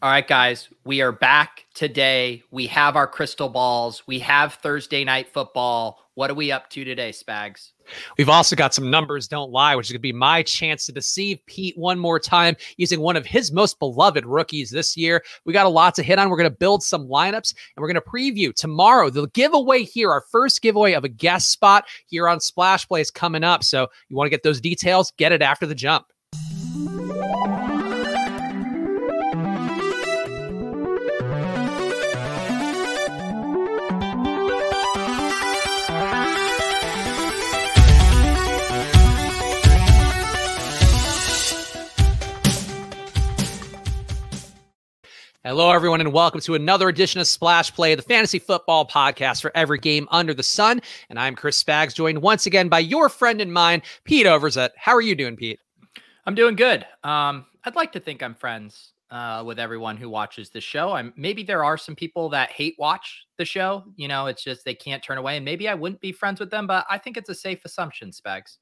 All right, guys, we are back today. We have our crystal balls. We have Thursday night football. What are we up to today, Spags? We've also got some numbers don't lie, which is going to be my chance to deceive Pete one more time using one of his most beloved rookies this year. We got a lot to hit on. We're going to build some lineups and we're going to preview tomorrow the giveaway here, our first giveaway of a guest spot here on Splash Plays coming up. So you want to get those details, get it after the jump. Hello, everyone, and welcome to another edition of Splash Play, the fantasy football podcast for every game under the sun. And I'm Chris Spags, joined once again by your friend and mine, Pete Overzet. How are you doing, Pete? I'm doing good. Um, I'd like to think I'm friends uh, with everyone who watches the show. I'm maybe there are some people that hate watch the show. You know, it's just they can't turn away, and maybe I wouldn't be friends with them. But I think it's a safe assumption, Spags.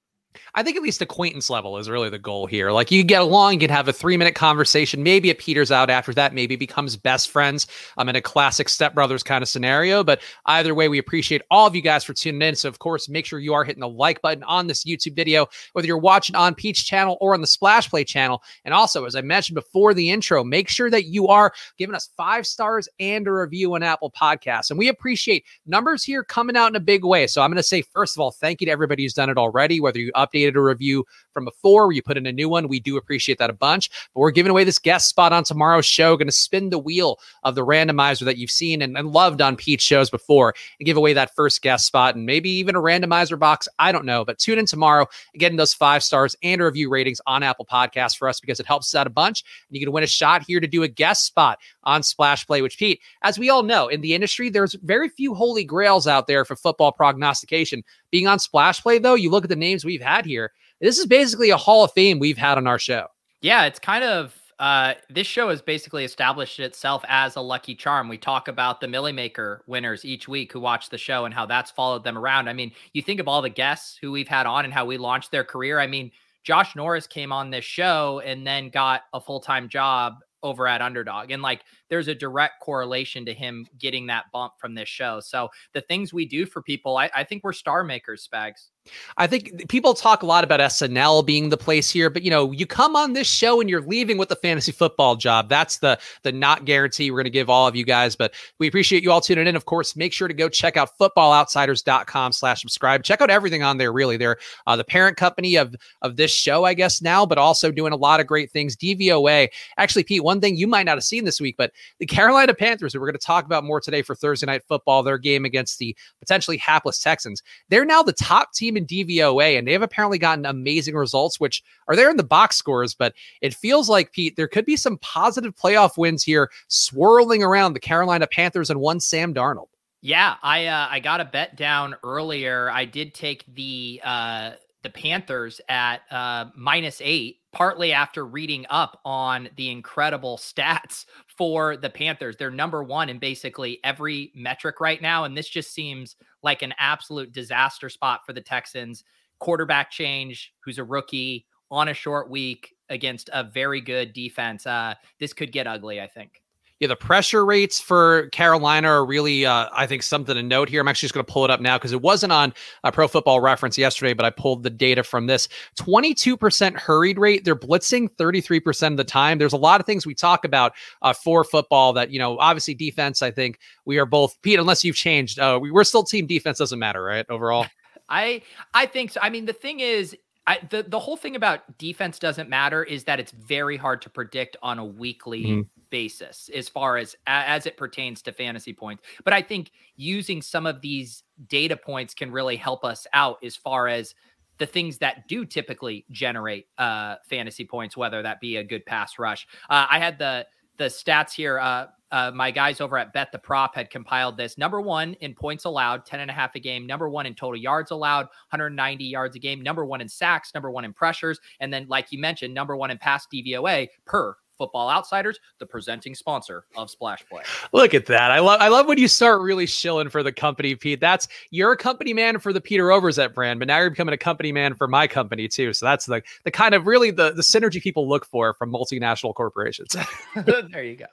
I think at least acquaintance level is really the goal here. Like you get along, you can have a three minute conversation. Maybe it peters out after that. Maybe becomes best friends. I'm in a classic stepbrothers kind of scenario. But either way, we appreciate all of you guys for tuning in. So of course, make sure you are hitting the like button on this YouTube video, whether you're watching on Pete's channel or on the Splash Play channel. And also, as I mentioned before the intro, make sure that you are giving us five stars and a review on Apple Podcasts. And we appreciate numbers here coming out in a big way. So I'm going to say first of all, thank you to everybody who's done it already, whether you updated a review from before, where you put in a new one. We do appreciate that a bunch. But we're giving away this guest spot on tomorrow's show. Going to spin the wheel of the randomizer that you've seen and, and loved on Pete's shows before and give away that first guest spot and maybe even a randomizer box. I don't know. But tune in tomorrow and getting those five stars and review ratings on Apple Podcasts for us because it helps us out a bunch. And you can win a shot here to do a guest spot on Splash Play, which Pete, as we all know, in the industry, there's very few holy grails out there for football prognostication. Being on Splash Play, though, you look at the names we've had here. This is basically a Hall of Fame we've had on our show. Yeah, it's kind of uh, this show has basically established itself as a lucky charm. We talk about the Milly Maker winners each week who watch the show and how that's followed them around. I mean, you think of all the guests who we've had on and how we launched their career. I mean, Josh Norris came on this show and then got a full time job over at Underdog. And like there's a direct correlation to him getting that bump from this show. So the things we do for people, I, I think we're star makers, Spags. I think people talk a lot about SNL being the place here, but you know, you come on this show and you're leaving with a fantasy football job. That's the the not guarantee we're going to give all of you guys, but we appreciate you all tuning in. Of course, make sure to go check out footballoutsiders.com slash subscribe. Check out everything on there, really. They're uh, the parent company of of this show, I guess, now, but also doing a lot of great things. DVOA. Actually, Pete, one thing you might not have seen this week, but the Carolina Panthers, we're going to talk about more today for Thursday night football, their game against the potentially hapless Texans. They're now the top team in DVOA, and they've apparently gotten amazing results, which are there in the box scores. But it feels like, Pete, there could be some positive playoff wins here swirling around the Carolina Panthers and one Sam Darnold. Yeah, I uh, I got a bet down earlier. I did take the uh, the Panthers at uh, minus eight, partly after reading up on the incredible stats for the Panthers. They're number one in basically every metric right now. And this just seems like an absolute disaster spot for the Texans. Quarterback change, who's a rookie on a short week against a very good defense. Uh, this could get ugly, I think. Yeah, the pressure rates for Carolina are really, uh, I think, something to note here. I'm actually just going to pull it up now because it wasn't on a Pro Football Reference yesterday, but I pulled the data from this. 22% hurried rate. They're blitzing 33% of the time. There's a lot of things we talk about uh, for football that you know, obviously defense. I think we are both Pete. Unless you've changed, uh, we, we're still team defense. Doesn't matter, right? Overall. I I think so. I mean, the thing is, I, the the whole thing about defense doesn't matter is that it's very hard to predict on a weekly mm-hmm. Basis as far as as it pertains to fantasy points. But I think using some of these data points can really help us out as far as the things that do typically generate uh, fantasy points, whether that be a good pass rush. Uh, I had the the stats here. Uh, uh, my guys over at Bet the Prop had compiled this. Number one in points allowed, 10 and a half a game. Number one in total yards allowed, 190 yards a game. Number one in sacks. Number one in pressures. And then, like you mentioned, number one in pass DVOA per Football Outsiders, the presenting sponsor of Splash Play. Look at that. I love I love when you start really shilling for the company, Pete. That's you're a company man for the Peter Overzet brand, but now you're becoming a company man for my company too. So that's the the kind of really the the synergy people look for from multinational corporations. there you go.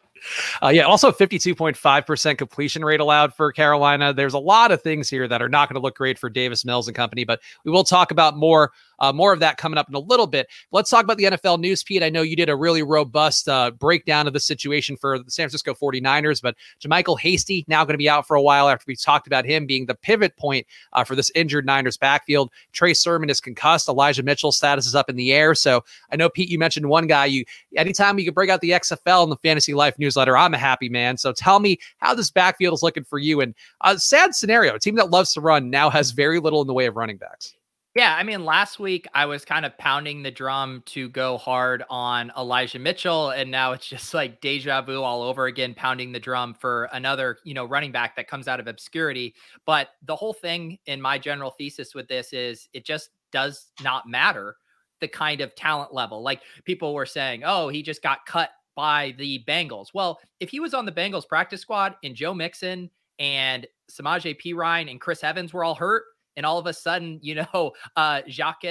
Uh, yeah, also 52.5% completion rate allowed for Carolina. There's a lot of things here that are not going to look great for Davis Mills and company, but we will talk about more uh, more of that coming up in a little bit. Let's talk about the NFL news, Pete. I know you did a really robust uh, breakdown of the situation for the San Francisco 49ers, but JaMycal Hasty now going to be out for a while after we talked about him being the pivot point uh, for this injured Niners backfield. Trey Sermon is concussed. Elijah Mitchell's status is up in the air. So I know, Pete, you mentioned one guy. You anytime you can break out the XFL in the Fantasy Life newsletter, I'm a happy man. So tell me how this backfield is looking for you. And a sad scenario, a team that loves to run now has very little in the way of running backs. Yeah, I mean, last week I was kind of pounding the drum to go hard on Elijah Mitchell, and now it's just like deja vu all over again, pounding the drum for another, you know, running back that comes out of obscurity. But the whole thing in my general thesis with this is it just does not matter the kind of talent level. Like people were saying, oh, he just got cut by the Bengals. Well, if he was on the Bengals practice squad and Joe Mixon and Samaje Perine and Chris Evans were all hurt, and all of a sudden, you know, uh, Jacques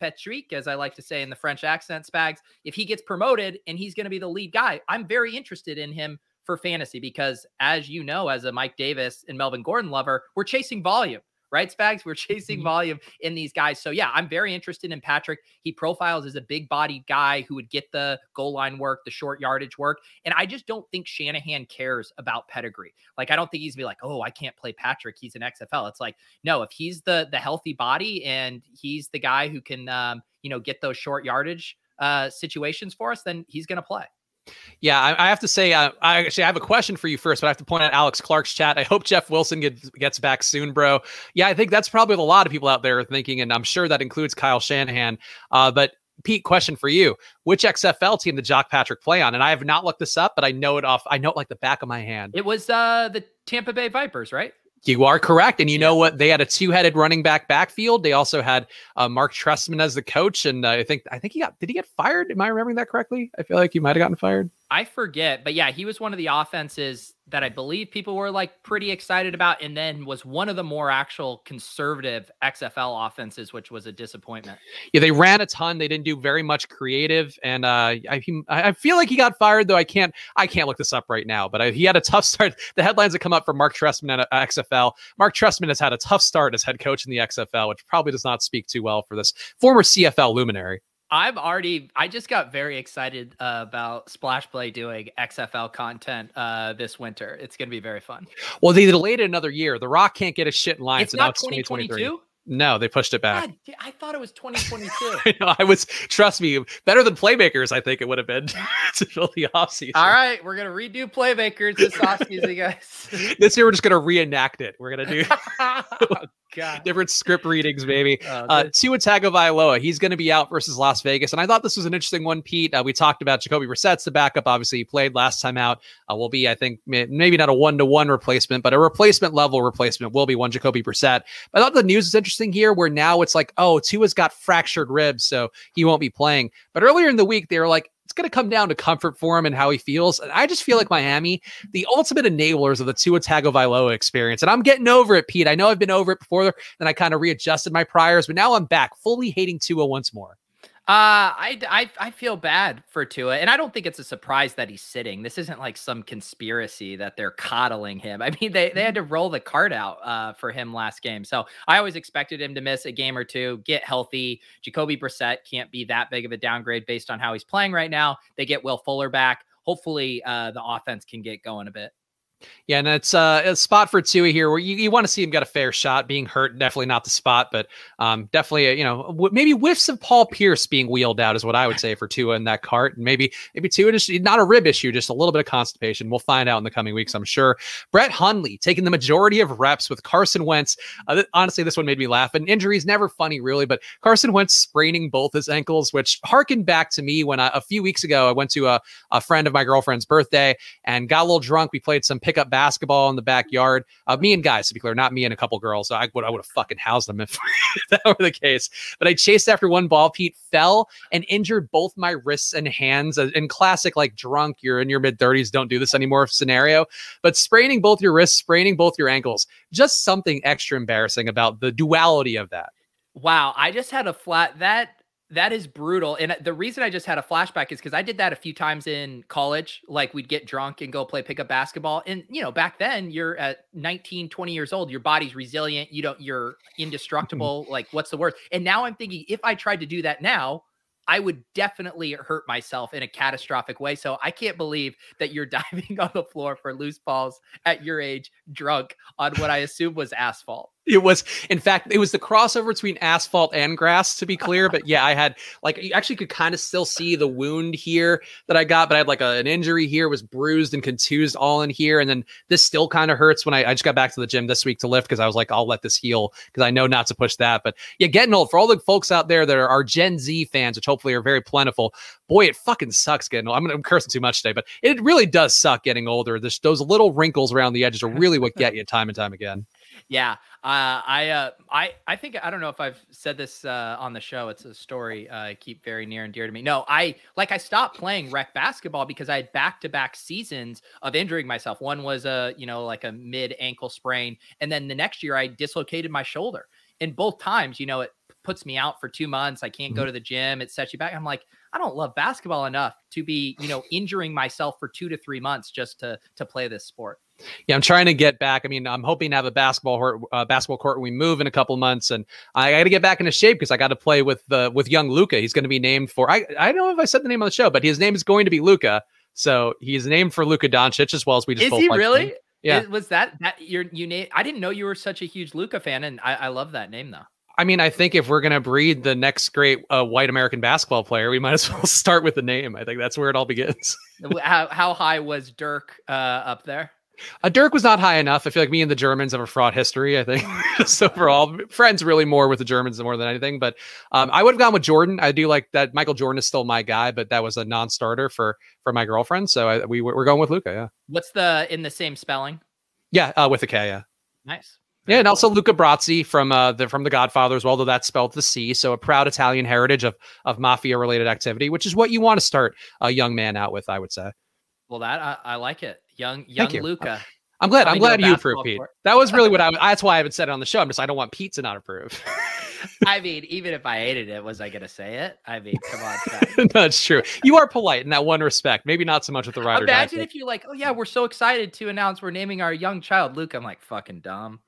Patrick, as I like to say in the French accent, Spags, if he gets promoted and he's going to be the lead guy, I'm very interested in him for fantasy because, as you know, as a Mike Davis and Melvin Gordon lover, we're chasing volume right, Spags? We're chasing mm-hmm. volume in these guys. So, yeah, I'm very interested in Patrick. He profiles as a big bodied guy who would get the goal line work, the short yardage work. And I just don't think Shanahan cares about pedigree. Like, I don't think he's be like, oh, I can't play Patrick. He's an XFL. It's like, no, if he's the the healthy body and he's the guy who can, um, you know, get those short yardage uh, situations for us, then he's going to play. Yeah, I, I, have to say, uh, I actually I have a question for you first, but I have to point out Alex Clark's chat. I hope Jeff Wilson gets, gets back soon, bro. Yeah, I think that's probably what a lot of people out there are thinking, and I'm sure that includes Kyle Shanahan. Uh, but Pete, question for you: Which XFL team did Jacques Patrick play on? And I have not looked this up, but I know it off. I know it like the back of my hand. It was uh, the Tampa Bay Vipers, right? You are correct. And you know what? They had a two-headed running back backfield. They also had uh, Marc Trestman as the coach. And uh, I think I think he got did he get fired? Am I remembering that correctly? I feel like he might have gotten fired. I forget, but yeah, he was one of the offenses that I believe people were like pretty excited about, and then was one of the more actual conservative XFL offenses, which was a disappointment. Yeah, they ran a ton. They didn't do very much creative, and uh, I I feel like he got fired though. I can't I can't look this up right now, but I, he had a tough start. The headlines that come up for Marc Trestman at uh, XFL. Marc Trestman has had a tough start as head coach in the XFL, which probably does not speak too well for this former CFL luminary. I'm already. I just got very excited uh, about Splash Play doing XFL content uh, this winter. It's going to be very fun. Well, they delayed it another year. The Rock can't get a shit in line. It's so not 2022. No, they pushed it back. God, I thought it was 2022. I know. I was, trust me, better than Playmakers, I think it would have been to fill the offseason. All right. We're going to redo Playmakers this offseason, guys. this year, we're just going to reenact it. We're going to do God. Different script readings, baby. Oh, uh, Tua Tagovailoa, he's going to be out versus Las Vegas, and I thought this was an interesting one, Pete. Uh, we talked about Jacoby Brissett's the backup. Obviously, he played last time out. Uh, will be, I think, maybe not a one to one replacement, but a replacement level replacement will be one Jacoby Brissett. But I thought the news is interesting here, where now it's like, oh, Tua's got fractured ribs, so he won't be playing. But earlier in the week, they were like, it's going to come down to comfort for him and how he feels. And I just feel like Miami, the ultimate enablers of the Tua Tagovailoa experience. And I'm getting over it, Pete. I know I've been over it before, and I kind of readjusted my priors, but now I'm back fully hating Tua once more. Uh, I, I I feel bad for Tua, and I don't think it's a surprise that he's sitting. This isn't like some conspiracy that they're coddling him. I mean, they, they had to roll the card out uh, for him last game, so I always expected him to miss a game or two, get healthy. Jacoby Brissett can't be that big of a downgrade based on how he's playing right now. They get Will Fuller back. Hopefully, uh, the offense can get going a bit. Yeah, and it's uh, a spot for Tua here where you, you want to see him get a fair shot. Being hurt, definitely not the spot, but um, definitely, uh, you know, w- maybe whiffs of Paul Pierce being wheeled out is what I would say for Tua in that cart. And maybe, maybe Tua just not a rib issue, just a little bit of constipation. We'll find out in the coming weeks, I'm sure. Brett Hundley taking the majority of reps with Carson Wentz. Uh, th- honestly, this one made me laugh. And injury is never funny, really, but Carson Wentz spraining both his ankles, which harkened back to me when I, a few weeks ago I went to a, a friend of my girlfriend's birthday and got a little drunk. We played some pickup basketball in the backyard. Uh, me and guys, to be clear, not me and a couple girls. So I would I would have fucking housed them if, if that were the case. But I chased after one ball. Pete fell and injured both my wrists and hands. Uh, in classic, like drunk, you're in your mid 30s, don't do this anymore scenario. But spraining both your wrists, spraining both your ankles, just something extra embarrassing about the duality of that. Wow, I just had a flat that That is brutal. And uh, the reason I just had a flashback is because I did that a few times in college. Like we'd get drunk and go play pickup basketball. And, you know, back then you're at 19, 20 years old. Your body's resilient. You don't, you're mm-hmm. indestructible. like, what's the worst? And now I'm thinking if I tried to do that now, I would definitely hurt myself in a catastrophic way. So I can't believe that you're diving on the floor for loose balls at your age, drunk on what I assume was asphalt. It was, in fact, it was the crossover between asphalt and grass, to be clear. But yeah, I had like you actually could kind of still see the wound here that I got, but I had like a, an injury here, was bruised and contused all in here, and then this still kind of hurts when I, I just got back to the gym this week to lift because I was like, I'll let this heal because I know not to push that. But yeah, getting old for all the folks out there that are, are Gen Z fans, which hopefully are very plentiful. Boy, it fucking sucks getting old. I'm, I'm cursing too much today, but it really does suck getting older. There's, those little wrinkles around the edges are really what get you time and time again. Yeah, uh, I, uh, I, I think I don't know if I've said this uh, on the show. It's a story uh, I keep very near and dear to me. No, I like I stopped playing rec basketball because I had back to back seasons of injuring myself. One was a you know like a mid ankle sprain, and then the next year I dislocated my shoulder. And both times, you know, it puts me out for two months. I can't mm-hmm. go to the gym. It sets you back. I'm like, I don't love basketball enough to be, you know, injuring myself for two to three months just to to play this sport. Yeah, I'm trying to get back. I mean, I'm hoping to have a basketball court, uh, basketball court when we move in a couple months, and I got to get back into shape because I got to play with the with young Luka. He's going to be named for I I don't know if I said the name of the show, but his name is going to be Luka. So he's named for Luka Doncic as well as we just. Is he really? Him. Yeah. Was that that your you name? I didn't know you were such a huge Luka fan, and I, I love that name though. I mean, I think if we're gonna breed the next great uh, white American basketball player, we might as well start with the name. I think that's where it all begins. how how high was Dirk uh, up there? Uh, Dirk was not high enough. I feel like me and the Germans have a fraught history. I think so. For all friends, really more with the Germans more than anything. But um, I would have gone with Jordan. I do like that. Michael Jordan is still my guy, but that was a non-starter for for my girlfriend. So I, we we're going with Luka. Yeah. What's the in the same spelling? Yeah, uh, with a K. Yeah. Nice. Very yeah, and cool. also Luca Brasi from uh, the from the Godfather as well, though that's spelled the C. So a proud Italian heritage of of mafia related activity, which is what you want to start a young man out with, I would say. Well, that I, I like it. Young young Luka. I'm glad. I'm glad you approved, Pete. That was really what I. That's why I haven't said it on the show. I'm just. I don't want Pete to not approve. I mean, even if I hated it, was I going to say it? I mean, come on. That's true. You are polite in that one respect. Maybe not so much with the rider. Imagine if you're like, oh yeah, we're so excited to announce we're naming our young child Luke. I'm like, fucking dumb.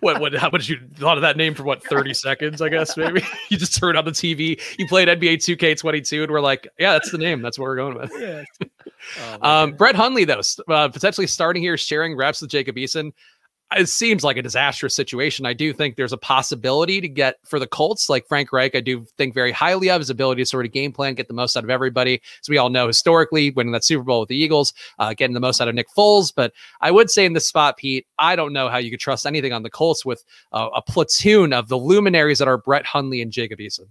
what what how much you thought of that name for what 30 seconds i guess maybe you just turned on the tv you played nba 2k22 and we're like yeah that's the name that's what we're going with yeah. Oh, um brett hundley though uh, potentially starting here sharing reps with jacob eason it seems like a disastrous situation. I do think there's a possibility to get for the Colts, like Frank Reich, I do think very highly of his ability to sort of game plan, get the most out of everybody. As we all know, historically, winning that Super Bowl with the Eagles, uh, getting the most out of Nick Foles. But I would say in this spot, Pete, I don't know how you could trust anything on the Colts with uh, a platoon of the luminaries that are Brett Hundley and Jacob Eason.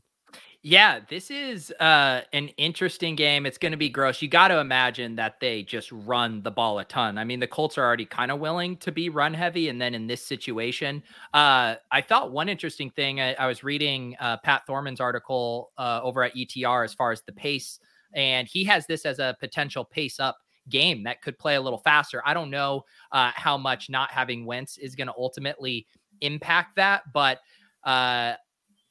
Yeah, this is uh, an interesting game. It's going to be gross. You got to imagine that they just run the ball a ton. I mean, the Colts are already kind of willing to be run heavy, and then in this situation, uh, I thought one interesting thing. I, I was reading uh, Pat Thorman's article uh, over at ETR as far as the pace, and he has this as a potential pace up game that could play a little faster. I don't know uh, how much not having Wentz is going to ultimately impact that, but uh,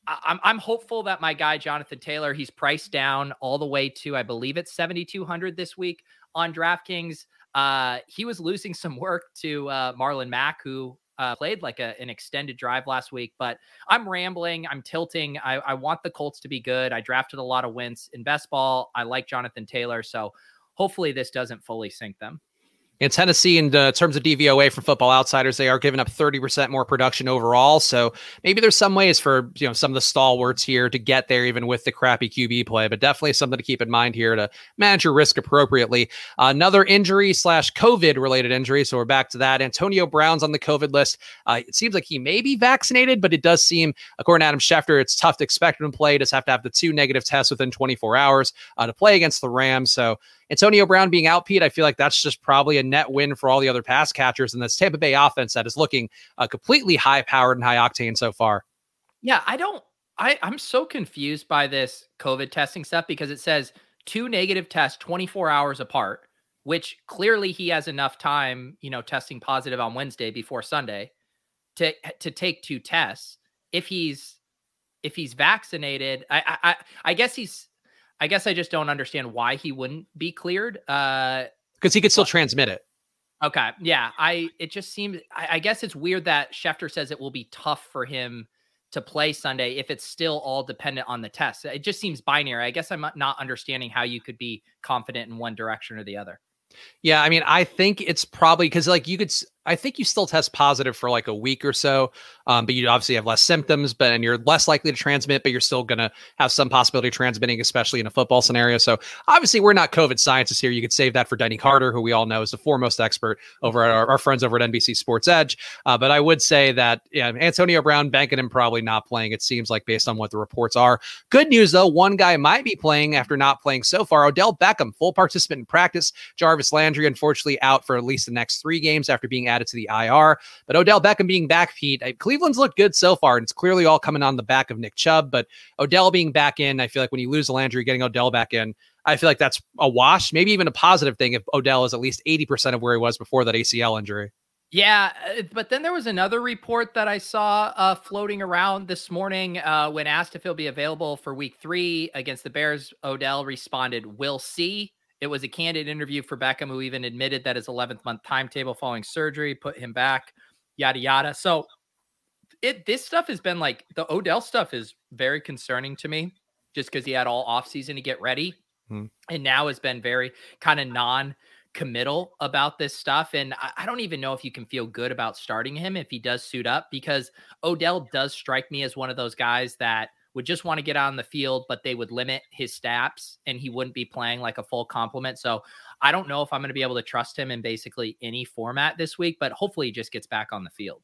I'm I'm hopeful that my guy Jonathan Taylor, he's priced down all the way to I believe it's 7200 this week on DraftKings. Uh, he was losing some work to uh, Marlon Mack, who uh, played like a, an extended drive last week. But I'm rambling. I'm tilting. I, I want the Colts to be good. I drafted a lot of wins in best ball. I like Jonathan Taylor, so hopefully this doesn't fully sink them. In Tennessee, in uh, terms of DVOA for Football Outsiders, they are giving up 30% more production overall. So maybe there's some ways for you know some of the stalwarts here to get there, even with the crappy QB play. But definitely something to keep in mind here to manage your risk appropriately. Uh, another injury slash COVID related injury. So we're back to that. Antonio Brown's on the COVID list. Uh, it seems like he may be vaccinated, but it does seem, according to Adam Schefter, it's tough to expect him to play. Does have to have the two negative tests within 24 hours uh, to play against the Rams. So Antonio Brown being out, Pete, I feel like that's just probably a net win for all the other pass catchers in this Tampa Bay offense that is looking uh, completely high powered and high octane so far. Yeah, I don't. I I'm so confused by this COVID testing stuff because it says two negative tests 24 hours apart, which clearly he has enough time, you know, testing positive on Wednesday before Sunday to to take two tests. If he's if he's vaccinated, I, I I guess he's I guess I just don't understand why he wouldn't be cleared. Uh because he could still transmit it. Okay. Yeah. I it just seems I, I guess it's weird that Schefter says it will be tough for him to play Sunday if it's still all dependent on the test. It just seems binary. I guess I'm not understanding how you could be confident in one direction or the other. Yeah, I mean, I think it's probably because like you could I think you still test positive for like a week or so, um, but you obviously have less symptoms, but and you're less likely to transmit, but you're still gonna have some possibility of transmitting, especially in a football scenario. So obviously, we're not COVID scientists here. You could save that for Denny Carter, who we all know is the foremost expert over at our, our friends over at NBC Sports Edge. Uh, but I would say that yeah, Antonio Brown banking him probably not playing. It seems like based on what the reports are. Good news though, one guy might be playing after not playing so far. Odell Beckham, full participant in practice. Jarvis Landry, unfortunately, out for at least the next three games after being added to the IR. But Odell Beckham being back, Pete, Cleveland's looked good so far, and it's clearly all coming on the back of Nick Chubb. But Odell being back in, I feel like when you lose Landry, getting Odell back in, I feel like that's a wash, maybe even a positive thing if Odell is at least 80% of where he was before that ACL injury. Yeah, uh, but then there was another report that I saw uh, floating around this morning uh, when asked if he'll be available for week three against the Bears. Odell responded, We'll see. It was a candid interview for Beckham, who even admitted that his 11th month timetable following surgery put him back, yada, yada. So it this stuff has been like the Odell stuff is very concerning to me just because he had all offseason to get ready. Hmm. And now has been very kind of non committal about this stuff. And I, I, don't even know if you can feel good about starting him if he does suit up because Odell does strike me as one of those guys that would just want to get on the field, but they would limit his stats and he wouldn't be playing like a full complement. So I don't know if I'm going to be able to trust him in basically any format this week, but hopefully he just gets back on the field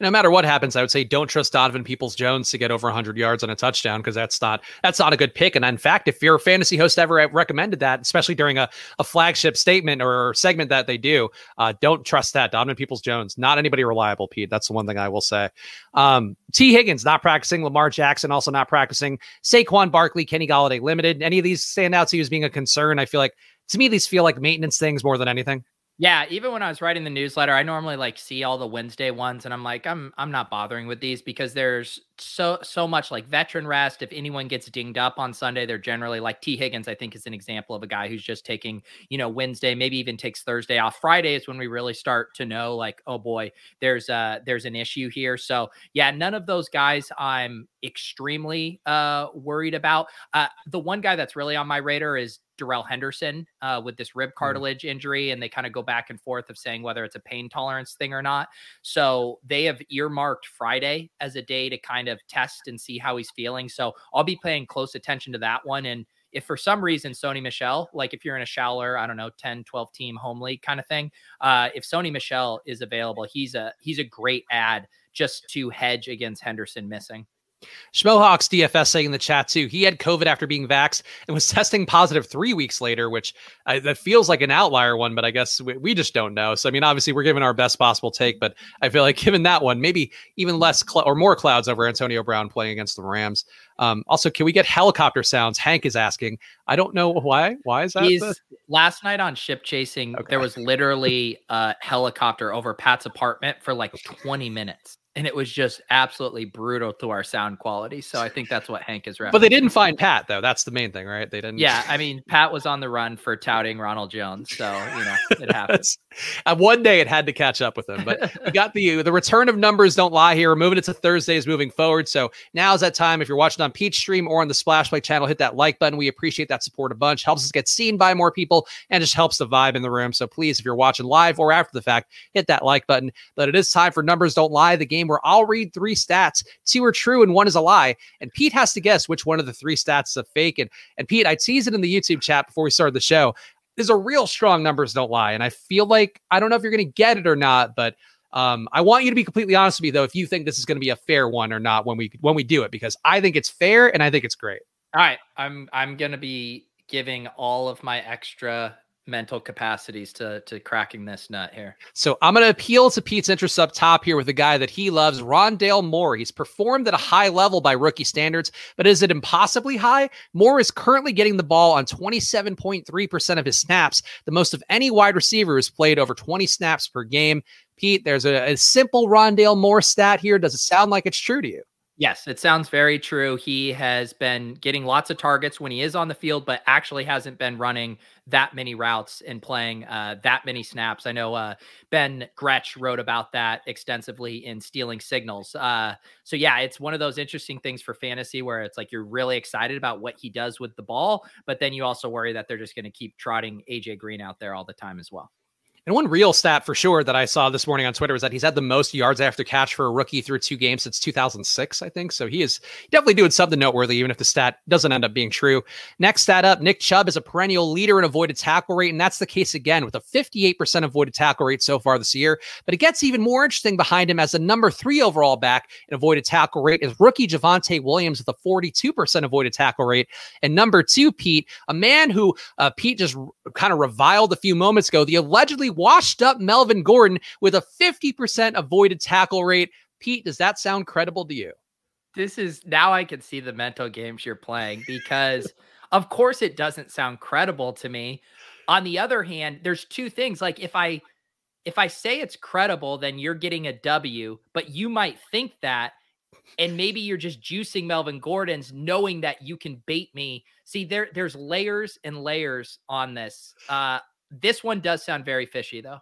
no matter what happens, I would say don't trust Donovan Peoples Jones to get over 100 yards on a touchdown because that's not that's not a good pick. And in fact, if your fantasy host ever recommended that, especially during a, a flagship statement or segment that they do, uh, don't trust that. Donovan Peoples Jones, not anybody reliable, Pete. That's the one thing I will say. Um, Tee Higgins not practicing. Lamar Jackson also not practicing. Saquon Barkley, Kenny Golladay limited. Any of these stand out to you as being a concern? I feel like to me these feel like maintenance things more than anything. Yeah, even when I was writing the newsletter, I normally like see all the Wednesday ones and I'm like I'm I'm not bothering with these because there's so so much like veteran rest. If anyone gets dinged up on Sunday, they're generally like Tee Higgins, I think is an example of a guy who's just taking, you know, Wednesday, maybe even takes Thursday off. Friday is when we really start to know like, oh boy, there's uh there's an issue here. So yeah, none of those guys I'm extremely uh worried about. Uh the one guy that's really on my radar is Darrell Henderson uh, with this rib mm. cartilage mm. injury, and they kind of go back and forth of saying whether it's a pain tolerance thing or not. So they have earmarked Friday as a day to kind of test and see how he's feeling. So I'll be paying close attention to that one. And if for some reason Sony Michel, like if you're in a Schaller, I don't know, 10, 12 team home league kind of thing, uh, if Sony Michel is available, he's a he's a great ad just to hedge against Henderson missing. Schmohawks DFS saying in the chat too. He had COVID after being vaxxed and was testing positive three weeks later, which uh, that feels like an outlier one, but I guess we, we, just don't know. So I mean, obviously we're giving our best possible take, but I feel like given that one, maybe even less cl- or more clouds over Antonio Brown playing against the Rams. Um, also, can we get helicopter sounds? Hank is asking. I don't know why. Why is that? He's, last night on ship chasing, okay. there was literally a helicopter over Pat's apartment for like 20 minutes and it was just absolutely brutal to our sound quality. So I think that's what Hank is. Right. But they didn't find Pat though. That's the main thing, right? They didn't. Yeah, I mean, Pat was on the run for touting Ronald Jones, so you know it happens. and uh, one day it had to catch up with him, but we got the the return of numbers don't lie here. We're moving it to Thursdays moving forward. So now's that time. If you're watching on Pete's stream or on the Splash Play channel, hit that like button. We appreciate that support a bunch. Helps us get seen by more people and just helps the vibe in the room. So please, if you're watching live or after the fact, hit that like button. But it is time for numbers don't lie. The game where I'll read three three stats. Two are true and one is a lie. And Pete has to guess which one of the three stats is a fake. And, and Pete, I teased it in the YouTube chat before we started the show. There's a real strong numbers don't lie. And I feel like I don't know if you're going to get it or not, but um, I want you to be completely honest with me though, if you think this is going to be a fair one or not when we when we do it, because I think it's fair and I think it's great. All right, I'm I'm going to be giving all of my extra mental capacities to to cracking this nut here. So I'm going to appeal to Pete's interest up top here with a guy that he loves, Rondale Moore. He's performed at a high level by rookie standards, but is it impossibly high? Moore is currently getting the ball on 27.3% of his snaps, the most of any wide receiver who's played over 20 snaps per game. Pete, there's a, a simple Rondale Moore stat here. Does it sound like it's true to you? Yes, it sounds very true. He has been getting lots of targets when he is on the field, but actually hasn't been running that many routes and playing uh, that many snaps. I know uh, Ben Gretch wrote about that extensively in Stealing Signals. Uh, so, yeah, it's one of those interesting things for fantasy where it's like you're really excited about what he does with the ball, but then you also worry that they're just going to keep trotting AJ Green out there all the time as well. And one real stat for sure that I saw this morning on Twitter was that he's had the most yards after catch for a rookie through two games since 2006, I think. So he is definitely doing something noteworthy, even if the stat doesn't end up being true. Next stat up Nick Chubb is a perennial leader in avoided tackle rate. And that's the case again with a 58% avoided tackle rate so far this year. But it gets even more interesting behind him as the number three overall back in avoided tackle rate is rookie Javonte Williams with a 42% avoided tackle rate. And number two, Pete, a man who uh, Pete just kind of reviled a few moments ago, the allegedly washed up Melvin Gordon with a 50% avoided tackle rate. Pete, does that sound credible to you? This is now I can see the mental games you're playing because, of course, it doesn't sound credible to me. On the other hand, there's two things. Like if I if I say it's credible, then you're getting a W, but you might think that and maybe you're just juicing Melvin Gordon's knowing that you can bait me. See, there there's layers and layers on this. Uh this one does sound very fishy, though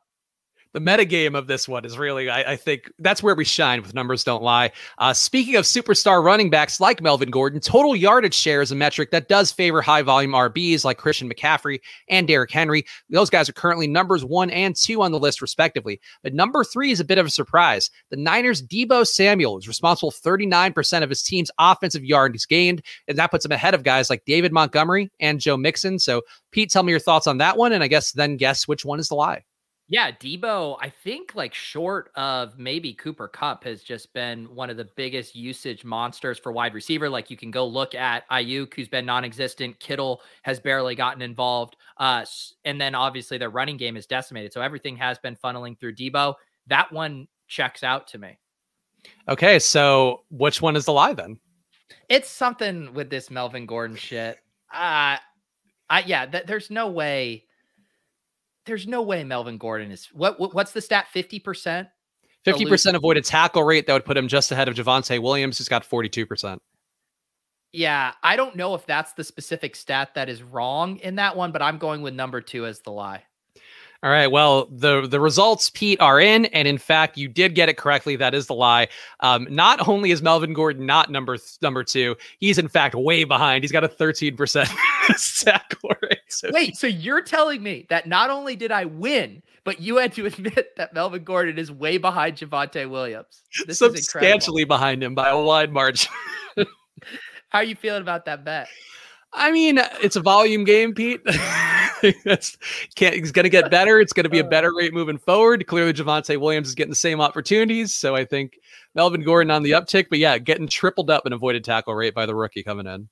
the metagame of this one is really, I, I, think that's where we shine with numbers don't lie. Uh, speaking of superstar running backs like Melvin Gordon, total yardage share is a metric that does favor high volume RBs like Christian McCaffrey and Derrick Henry. Those guys are currently numbers one and two on the list, respectively. But number three is a bit of a surprise. The Niners' Deebo Samuel is responsible 39% of his team's offensive yards gained, and that puts him ahead of guys like David Montgomery and Joe Mixon. So, Pete, tell me your thoughts on that one, and I guess then guess which one is the lie. Yeah, Deebo, I think like short of maybe Cooper Kupp has just been one of the biggest usage monsters for wide receiver. Like you can go look at Aiyuk, who's been non-existent. Kittle has barely gotten involved. Uh, and then obviously their running game is decimated. So everything has been funneling through Deebo. That one checks out to me. Okay, so which one is the lie then? It's something with this Melvin Gordon shit. Uh I yeah, th- there's no way there's no way Melvin Gordon is what, what what's the stat? 50%? 50% avoided tackle rate that would put him just ahead of Javonte Williams, who's got 42%. Yeah, I don't know if that's the specific stat that is wrong in that one, but I'm going with number two as the lie. All right. Well, the the results, Pete, are in, and in fact, you did get it correctly. That is the lie. Um, not only is Melvin Gordon not number th- number two, he's in fact way behind. He's got a thirteen percent tackle rate. So Wait, so you're telling me that not only did I win, but you had to admit that Melvin Gordon is way behind Javonte Williams. This is substantially behind him by a wide margin. How are you feeling about that bet? I mean, it's a volume game, Pete. That's can't. Going to get better. It's going to be a better rate moving forward. Clearly, Javonte Williams is getting the same opportunities, so I think Melvin Gordon on the uptick. But yeah, getting tripled up in avoided tackle rate by the rookie coming in.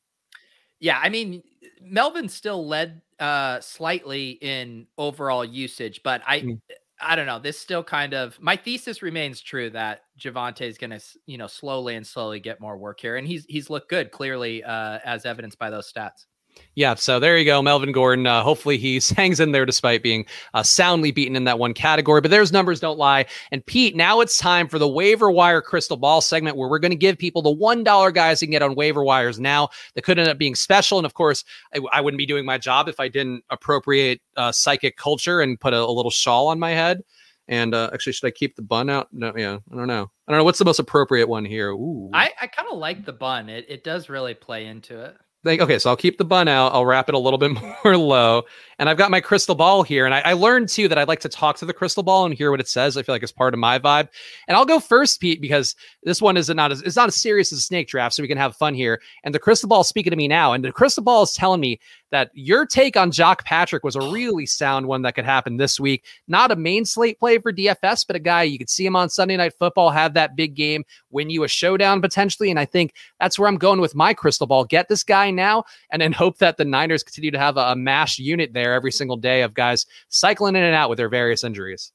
Yeah, I mean, Melvin still led uh slightly in overall usage, but I. Mm. I don't know. This still kind of my thesis remains true that Javonte is going to, you know, slowly and slowly get more work here, and he's he's looked good clearly, uh, as evidenced by those stats. Yeah, so there you go, Melvin Gordon. Uh, hopefully he hangs in there despite being uh, soundly beaten in that one category. But there's numbers don't lie. And Pete, now it's time for the waiver wire crystal ball segment where we're going to give people the one dollar guys you can get on waiver wires now. That could end up being special. And of course, I, I wouldn't be doing my job if I didn't appropriate uh, psychic culture and put a, a, little shawl on my head. And uh, actually, should I keep the bun out? No, yeah, I don't know. I don't know what's the most appropriate one here. Ooh, I, I kind of like the bun. It it does really play into it okay, so I'll keep the bun out. I'll wrap it a little bit more low. And I've got my crystal ball here. And I, I, learned too that I'd like to talk to the crystal ball and hear what it says. I feel like it's part of my vibe. And I'll go first, Pete, because this one is not as it's not as serious as a snake draft, so we can have fun here. And the crystal ball is speaking to me now. And the crystal ball is telling me that your take on Jacques Patrick was a really sound one that could happen this week. Not a main slate play for DFS, but a guy you could see him on Sunday Night Football, have that big game, win you a showdown potentially. And I think that's where I'm going with my crystal ball. Get this guy now, and then hope that the Niners continue to have a, a mash unit there every single day of guys cycling in and out with their various injuries.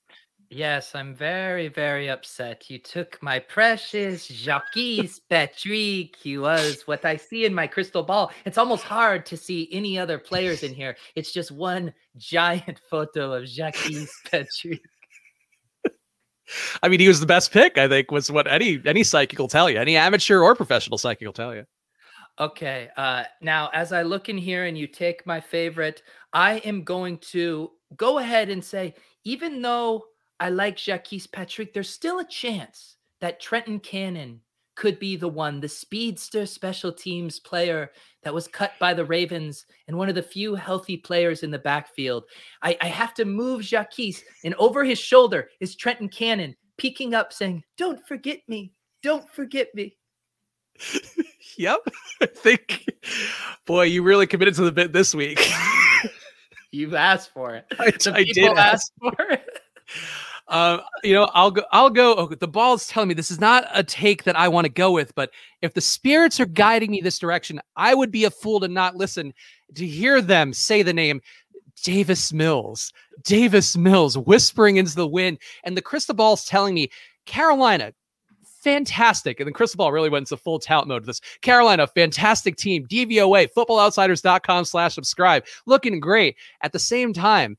Yes, I'm very, very upset. You took my precious Jacques Patrick. He was what I see in my crystal ball. It's almost hard to see any other players in here. It's just one giant photo of Jacques Patrick. I mean, he was the best pick. I think was what any any psychic will tell you, any amateur or professional psychic will tell you. Okay. Uh, now, as I look in here and you take my favorite, I am going to go ahead and say, even though I like Jacques Patrick, there's still a chance that Trenton Cannon could be the one, the speedster special teams player that was cut by the Ravens and one of the few healthy players in the backfield. I, I have to move Jacques, and over his shoulder is Trenton Cannon peeking up, saying, Don't forget me. Don't forget me. yep. I think, boy, you really committed to the bit this week. You've asked for it. I, I did ask for it. Um, you know, I'll go. I'll go. Oh, the ball's telling me this is not a take that I want to go with, but if the spirits are guiding me this direction, I would be a fool to not listen to hear them say the name Davis Mills. Davis Mills whispering into the wind, and the crystal ball's telling me Carolina. Fantastic. And then crystal ball really went into full tout mode. This Carolina, fantastic team. DVOA, footballoutsiders.com slash subscribe. Looking great. At the same time,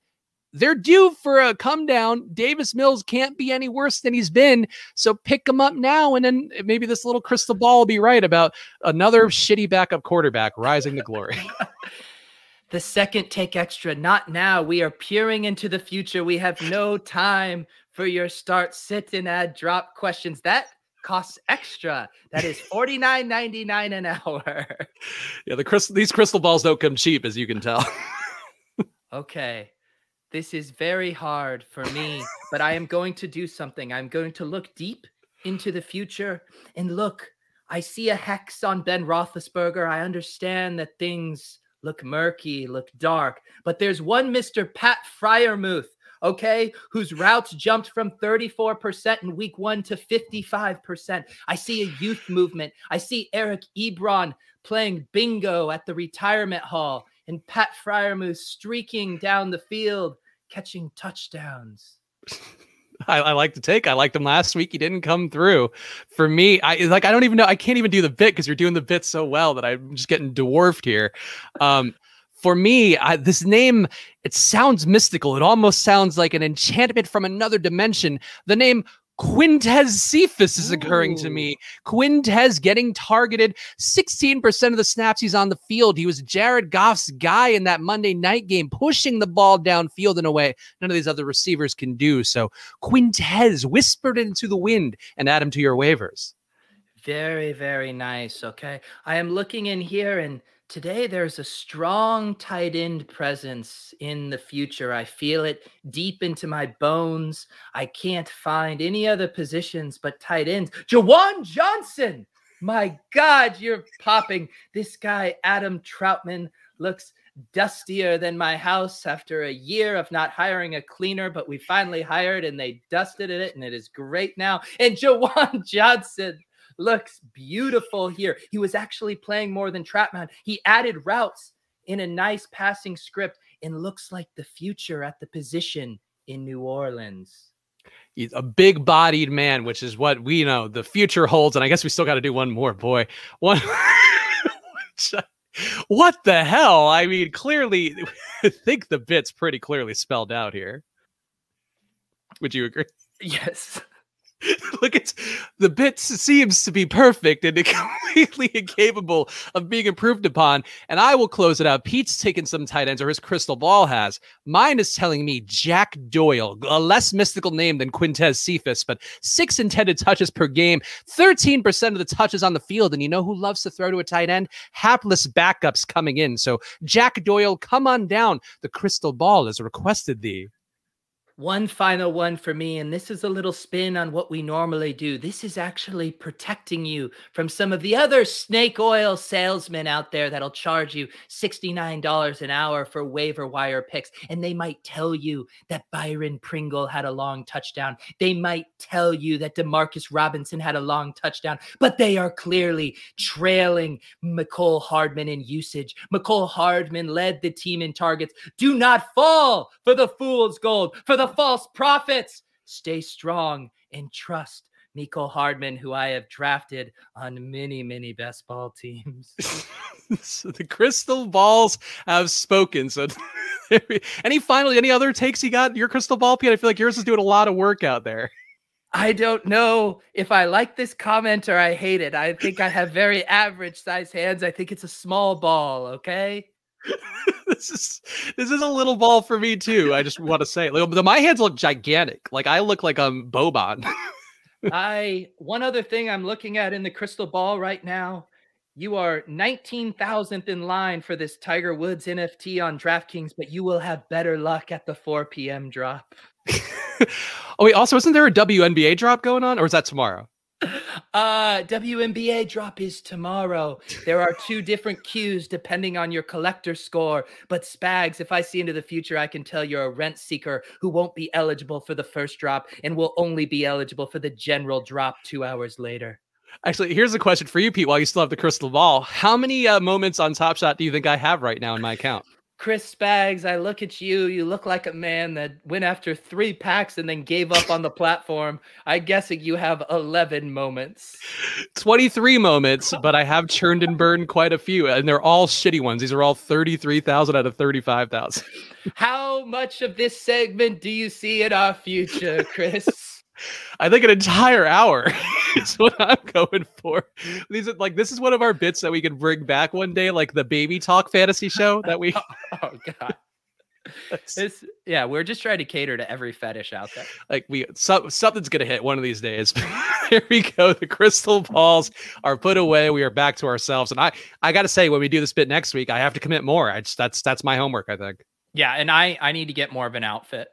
they're due for a come down. Davis Mills can't be any worse than he's been. So pick him up now. And then maybe this little crystal ball will be right about another shitty backup quarterback rising to glory. the second take extra, not now. We are peering into the future. We have no time for your start, sit, and add drop questions. That costs extra. That is forty nine ninety nine an hour. Yeah, the crystal these crystal balls don't come cheap, as you can tell. okay. This is very hard for me, but I am going to do something. I'm going to look deep into the future and look. I see a hex on Ben Roethlisberger. I understand that things look murky, look dark, but there's one Mr. Pat Freiermuth, okay, whose routes jumped from 34% in week one to 55%. I see a youth movement. I see Eric Ebron playing bingo at the retirement hall and Pat Freiermuth streaking down the field, catching touchdowns. I, I, like to take. I liked him last week. He didn't come through. For me, I like. I don't even know. I can't even do the bit because you're doing the bit so well that I'm just getting dwarfed here. Um, for me, I, this name it sounds mystical. It almost sounds like an enchantment from another dimension. The name Quintez Cephus is occurring Ooh. to me. Quintez getting targeted 16% of the snaps he's on the field. He was Jared Goff's guy in that Monday night game, pushing the ball downfield in a way none of these other receivers can do. So Quintez whispered into the wind and add him to your waivers. Very, very nice. Okay. I am looking in here and today there's a strong tight end presence in the future. I feel it deep into my bones. I can't find any other positions but tight ends. Juwan Johnson. My God, you're popping. This guy, Adam Trautman, looks dustier than my house after a year of not hiring a cleaner, but we finally hired and they dusted it and it is great now. And Juwan Johnson looks beautiful here. He was actually playing more than Trautman. He added routes in a nice passing script and looks like the future at the position in New Orleans. He's a big bodied man, which is what we know the future holds. And I guess we still got to do one more, boy. One. what the hell? I mean, clearly, I think the bit's pretty clearly spelled out here. Would you agree? Yes. Look at the bit seems to be perfect and completely incapable of being improved upon. And I will close it out. Pete's taken some tight ends, or his crystal ball has. Mine is telling me Jack Doyle, a less mystical name than Quintez Cephus, but six intended touches per game, 13% of the touches on the field. And you know who loves to throw to a tight end? Hapless backups coming in. So Jack Doyle, come on down. The crystal ball has requested thee. One final one for me, and this is a little spin on what we normally do. This is actually protecting you from some of the other snake oil salesmen out there that'll charge you $69 an hour for waiver wire picks. And they might tell you that Byron Pringle had a long touchdown. They might tell you that Demarcus Robinson had a long touchdown, but they are clearly trailing Mecole Hardman in usage. Mecole Hardman led the team in targets. Do not fall for the fool's gold, for the false prophets. Stay strong and trust Mecole Hardman, who I have drafted on many, many best ball teams. so the crystal balls have spoken. So, any finally any other takes you got your crystal ball, Pete? I feel like yours is doing a lot of work out there. I don't know if I like this comment or I hate it. I think I have very average size hands. I think it's a small ball. Okay. this is this is a little ball for me too. I just want to say, like, my hands look gigantic. Like I look like I'm Boban. I one other thing I'm looking at in the crystal ball right now. You are 19,000th in line for this Tiger Woods NFT on DraftKings, but you will have better luck at the 4 p.m. drop. oh wait, also isn't there a WNBA drop going on, or is that tomorrow? Uh, WNBA drop is tomorrow. There are two different queues depending on your collector score. But Spags, if I see into the future, I can tell you're a rent seeker who won't be eligible for the first drop and will only be eligible for the general drop two hours later. Actually, here's a question for you, Pete. While you still have the crystal ball, how many uh, moments on Top Shot do you think I have right now in my account? Chris Spags, I look at you. You look like a man that went after three packs and then gave up on the platform. I guessing you have 11 moments. 23 moments, but I have churned and burned quite a few, and they're all shitty ones. These are all 33,000 out of 35,000. How much of this segment do you see in our future, Chris? I think an entire hour is what I'm going for. These are like this is one of our bits that we can bring back one day, like the baby talk fantasy show that we. oh, god. This, yeah, we're just trying to cater to every fetish out there. Like we, so, something's gonna hit one of these days. Here we go. The crystal balls are put away. We are back to ourselves, and I, I got to say, when we do this bit next week, I have to commit more. I just that's that's my homework. I think. Yeah, and I I need to get more of an outfit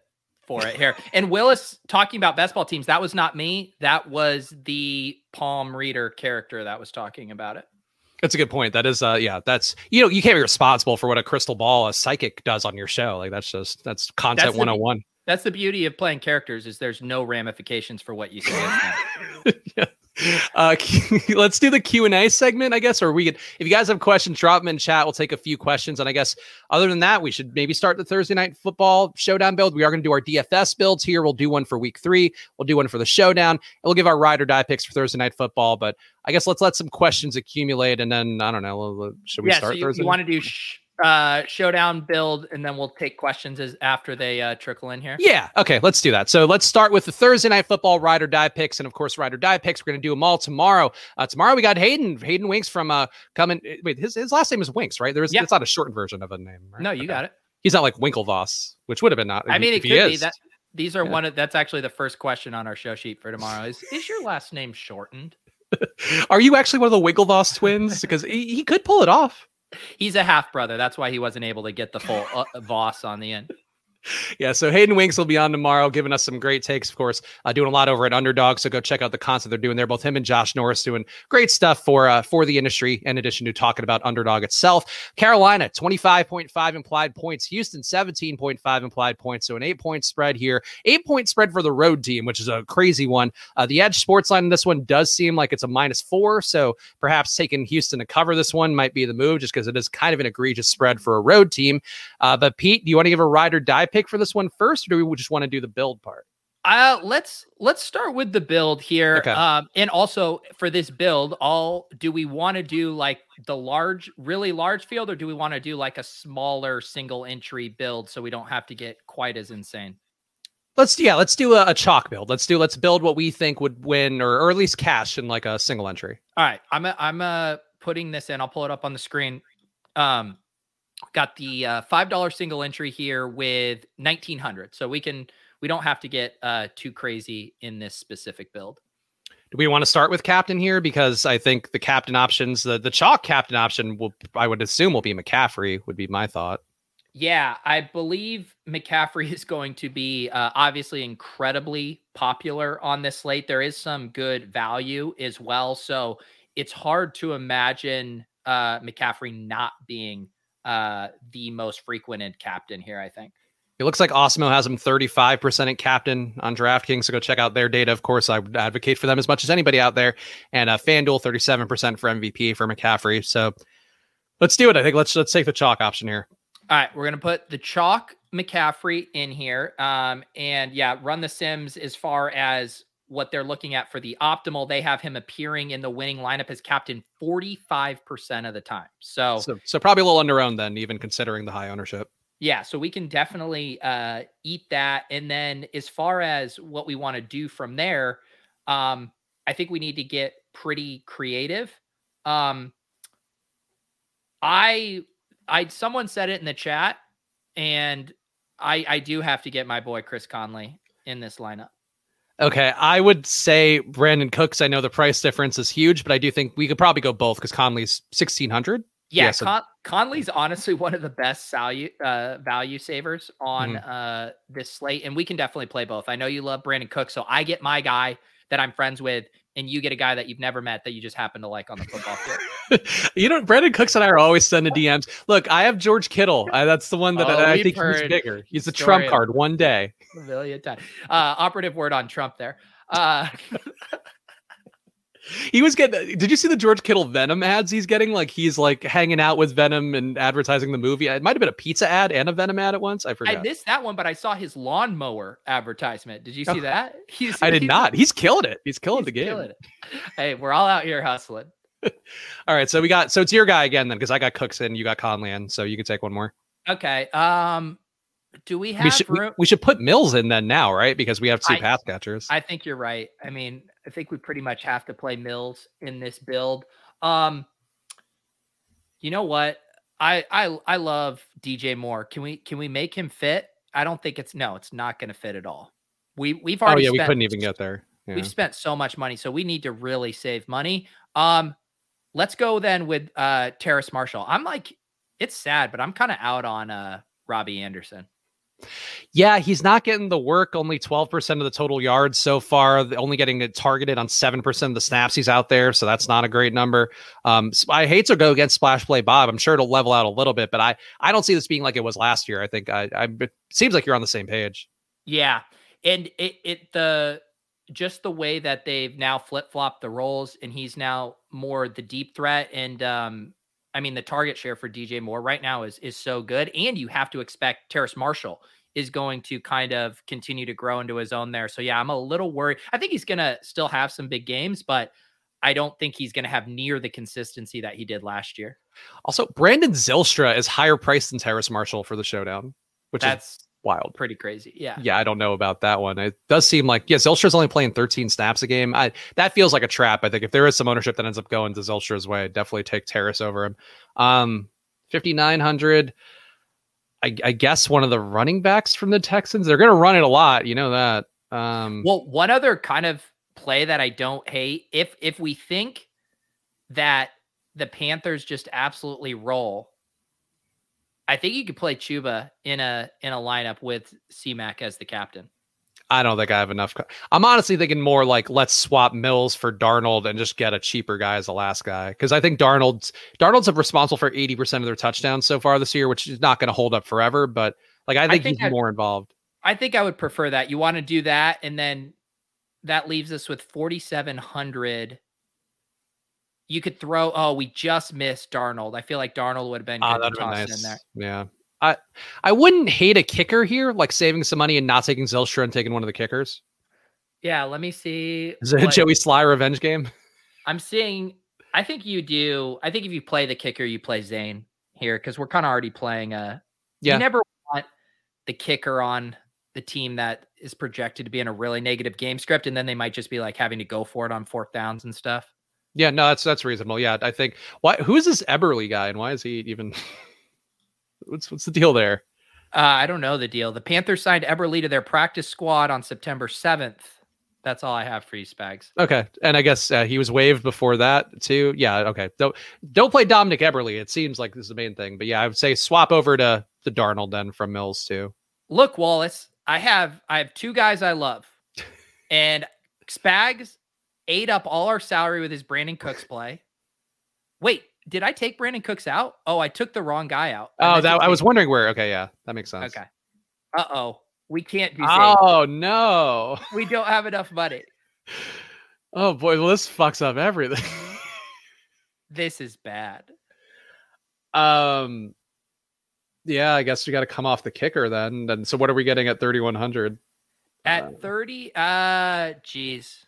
for it here. And Willis talking about best ball teams, that was not me. That was the palm reader character that was talking about it. That's a good point. That is, uh, yeah, that's you know, you can't be responsible for what a crystal ball, a psychic does on your show. Like that's just that's content that's 101. that's the beauty of playing characters is there's no ramifications for what you say. yeah. Uh, let's do the Q and A segment, I guess. Or we could, if you guys have questions, drop them in chat. We'll take a few questions, and I guess other than that, we should maybe start the Thursday night football showdown build. We are going to do our DFS builds here. We'll do one for week three. We'll do one for the showdown, and we'll give our ride or die picks for Thursday night football. But I guess let's let some questions accumulate, and then I don't know. Should we yeah, start so you, Thursday? You want to do sh- uh showdown build and then we'll take questions as after they uh trickle in here. Yeah. Okay let's do that. So let's start with the thursday night football ride or die picks and of course ride or die picks we're gonna do them all tomorrow. Uh tomorrow we got hayden hayden winks from uh coming eh, wait his, his last name is winks right? There's yeah. it's not a shortened version of a name right? no you okay. got it. He's not like winklevoss which would have been not i mean it could be. that these are yeah. one of that's actually the first question on our show sheet for tomorrow. Is is your last name shortened? Are you actually one of the winklevoss twins? Because he, he could pull it off He's a half brother. That's why he wasn't able to get the full uh, Voss on the end yeah, so Hayden Winks will be on tomorrow, giving us some great takes, of course, uh, doing a lot over at Underdog. So go check out the content they're doing there. Both him and Josh Norris doing great stuff for uh, for the industry, in addition to talking about Underdog itself. Carolina, 25.5 implied points. Houston, 17.5 implied points. So an eight point spread here. Eight point spread for the road team, which is a crazy one. Uh, the EdjSports line in this one does seem like it's a minus four. So perhaps taking Houston to cover this one might be the move, just because it is kind of an egregious spread for a road team. Uh, but Pete, do you want to give a ride or die pick for this one first, or do we just want to do the build part? Uh, let's let's start with the build here. Okay. Um, and also for this build, all do we want to do like the large, really large field, or do we want to do like a smaller single entry build so we don't have to get quite as insane? Let's yeah, let's do a, a chalk build. Let's do let's build what we think would win, or, or at least cash in like a single entry. All right, I'm a, I'm uh putting this in. I'll pull it up on the screen. Um, got the uh, five dollar single entry here with 1900 so we can we don't have to get uh too crazy in this specific build. Do we want to start with captain here? Because i think the captain options the the chalk captain option will i would assume will be mccaffrey would be my thought. Yeah i believe mccaffrey is going to be uh, obviously incredibly popular on this slate. There is some good value as well so it's hard to imagine uh mccaffrey not being uh, the most frequented captain here, I think. It looks like Awesemo has him 35% at captain on DraftKings. So go check out their data. Of course, I would advocate for them as much as anybody out there. And uh, FanDuel 37% for MVP for McCaffrey. So let's do it. I think let's let's take the chalk option here. All right, we're gonna put the chalk McCaffrey in here. Um, and yeah, run the Sims as far as what they're looking at for the optimal, they have him appearing in the winning lineup as captain 45% of the time. So, so, so probably a little under owned then, even considering the high ownership. Yeah, so we can definitely uh, eat that. And then as far as what we want to do from there, um, I think we need to get pretty creative. Um, I, I, someone said it in the chat, and I, I do have to get my boy Chris Conley in this lineup. Okay, I would say Brandin Cooks. I know the price difference is huge, but I do think we could probably go both because Conley's sixteen hundred. Yeah, yeah so- Con- Conley's honestly one of the best value uh, value savers on mm-hmm. uh, this slate, and we can definitely play both. I know you love Brandin Cooks, so I get my guy that I'm friends with, and you get a guy that you've never met that you just happen to like on the football field. you know, Brandin Cooks and I are always sending DMs. Look, I have George Kittle. I, that's the one that oh, I, I think he's bigger. He's a trump card one day. A million times. Uh, operative word on Trump there. Uh, he was getting. Did you see the George Kittle Venom ads he's getting? Like he's like hanging out with Venom and advertising the movie. It might have been a pizza ad and a Venom ad at once. I forgot. I missed that one, but I saw his lawnmower advertisement. Did you see that? He's, I did he's, not. He's killing it. He's killing he's the game. Killing hey, we're all out here hustling. all right, so we got so it's your guy again then because I got Cooks in, you got Conley in, so you can take one more. Okay. Um, do we have we should, room? We, we, should put Mills in then now, right? Because we have two I, pass catchers. I think you're right. I mean, I think we pretty much have to play Mills in this build. Um, you know what? I I I love DJ Moore. Can we can we make him fit? I don't think it's no, it's not going to fit at all. We we've already. Oh yeah, spent, we couldn't even get there. Yeah. We've spent so much money, so we need to really save money. Um, let's go then with uh Terrace Marshall. I'm like, it's sad, but I'm kind of out on uh Robbie Anderson. Yeah, he's not getting the work. Only 12% of the total yards so far. Only getting it targeted on 7% of the snaps he's out there. So that's not a great number. Um, I hate to go against Splash Play Bob. I'm sure it'll level out a little bit, but I, I don't see this being like it was last year. I think I, I it seems like you're on the same page. Yeah. And it, it, the, just the way that they've now flip flopped the roles and he's now more the deep threat. And, um, I mean, the target share for DJ Moore right now is is so good, and you have to expect Terrace Marshall is going to kind of continue to grow into his own there. So yeah, I'm a little worried. I think he's gonna still have some big games, but I don't think he's gonna have near the consistency that he did last year. Also, Brandon Zylstra is higher priced than Terrace Marshall for the showdown, which That's is wild. Pretty crazy. Yeah. Yeah, I don't know about that one. It does seem like yeah, Zylstra's only playing 13 snaps a game. I that feels like a trap. I think if there is some ownership that ends up going to Zylstra's way, I'd definitely take Terrace over him. Um 5900 I, I guess one of the running backs from the Texans. They're going to run it a lot, you know that. Um Well, one other kind of play that I don't hate if if we think that the Panthers just absolutely roll I think you could play Chuba in a in a lineup with CMAC as the captain. I don't think I have enough. I'm honestly thinking more like let's swap Mills for Darnold and just get a cheaper guy as the last guy because I think Darnold's Darnold's responsible for 80 percent of their touchdowns so far this year, which is not going to hold up forever. But like I think, I think he's I'd, more involved. I think I would prefer that. You want to do that, and then that leaves us with 4,700 you could throw. Oh, we just missed Darnold. I feel like Darnold would have been ah, good to toss nice. in there. Yeah, I I wouldn't hate a kicker here, like saving some money and not taking Zylstra and taking one of the kickers. Yeah, let me see. Is it a Joey Slye revenge game? I'm seeing. I think you do. I think if you play the kicker, you play Zane here because we're kind of already playing a. Yeah. You never want the kicker on the team that is projected to be in a really negative game script, and then they might just be like having to go for it on fourth downs and stuff. Yeah, no, that's that's reasonable. Yeah, I think why who is this Eberle guy and why is he even what's what's the deal there? Uh, I don't know the deal. The Panthers signed Eberle to their practice squad on September 7th. That's all I have for you, Spags. Okay, and I guess uh, he was waived before that too. Yeah, okay. Don't don't play Dominik Eberle. It seems like this is the main thing, but yeah, I would say swap over to the Darnold then from Mills too. Look, Wallace, I have I have two guys I love, and Spags ate up all our salary with his Brandin Cooks play. Wait, did I take Brandin Cooks out? Oh, I took the wrong guy out. I oh, that I was wondering where. Okay, yeah, that makes sense. Okay. Uh oh, we can't do. That. Oh no, we don't have enough money. Oh boy, well, this fucks up everything. this is bad. Um, yeah, I guess we got to come off the kicker then. And so, what are we getting at thirty one hundred? At uh, thirty, uh, geez,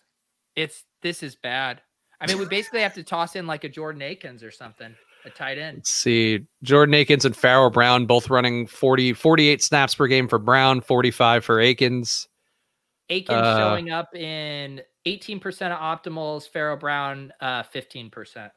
it's this is bad. I mean, we basically have to toss in like a Jordan Akins or something a tight end. Let's see. Jordan Akins and Pharaoh Brown both running 40, 48 snaps per game for Brown, 45 for Akins. Akins uh, showing up in 18% of optimals, Pharaoh Brown, uh, 15%.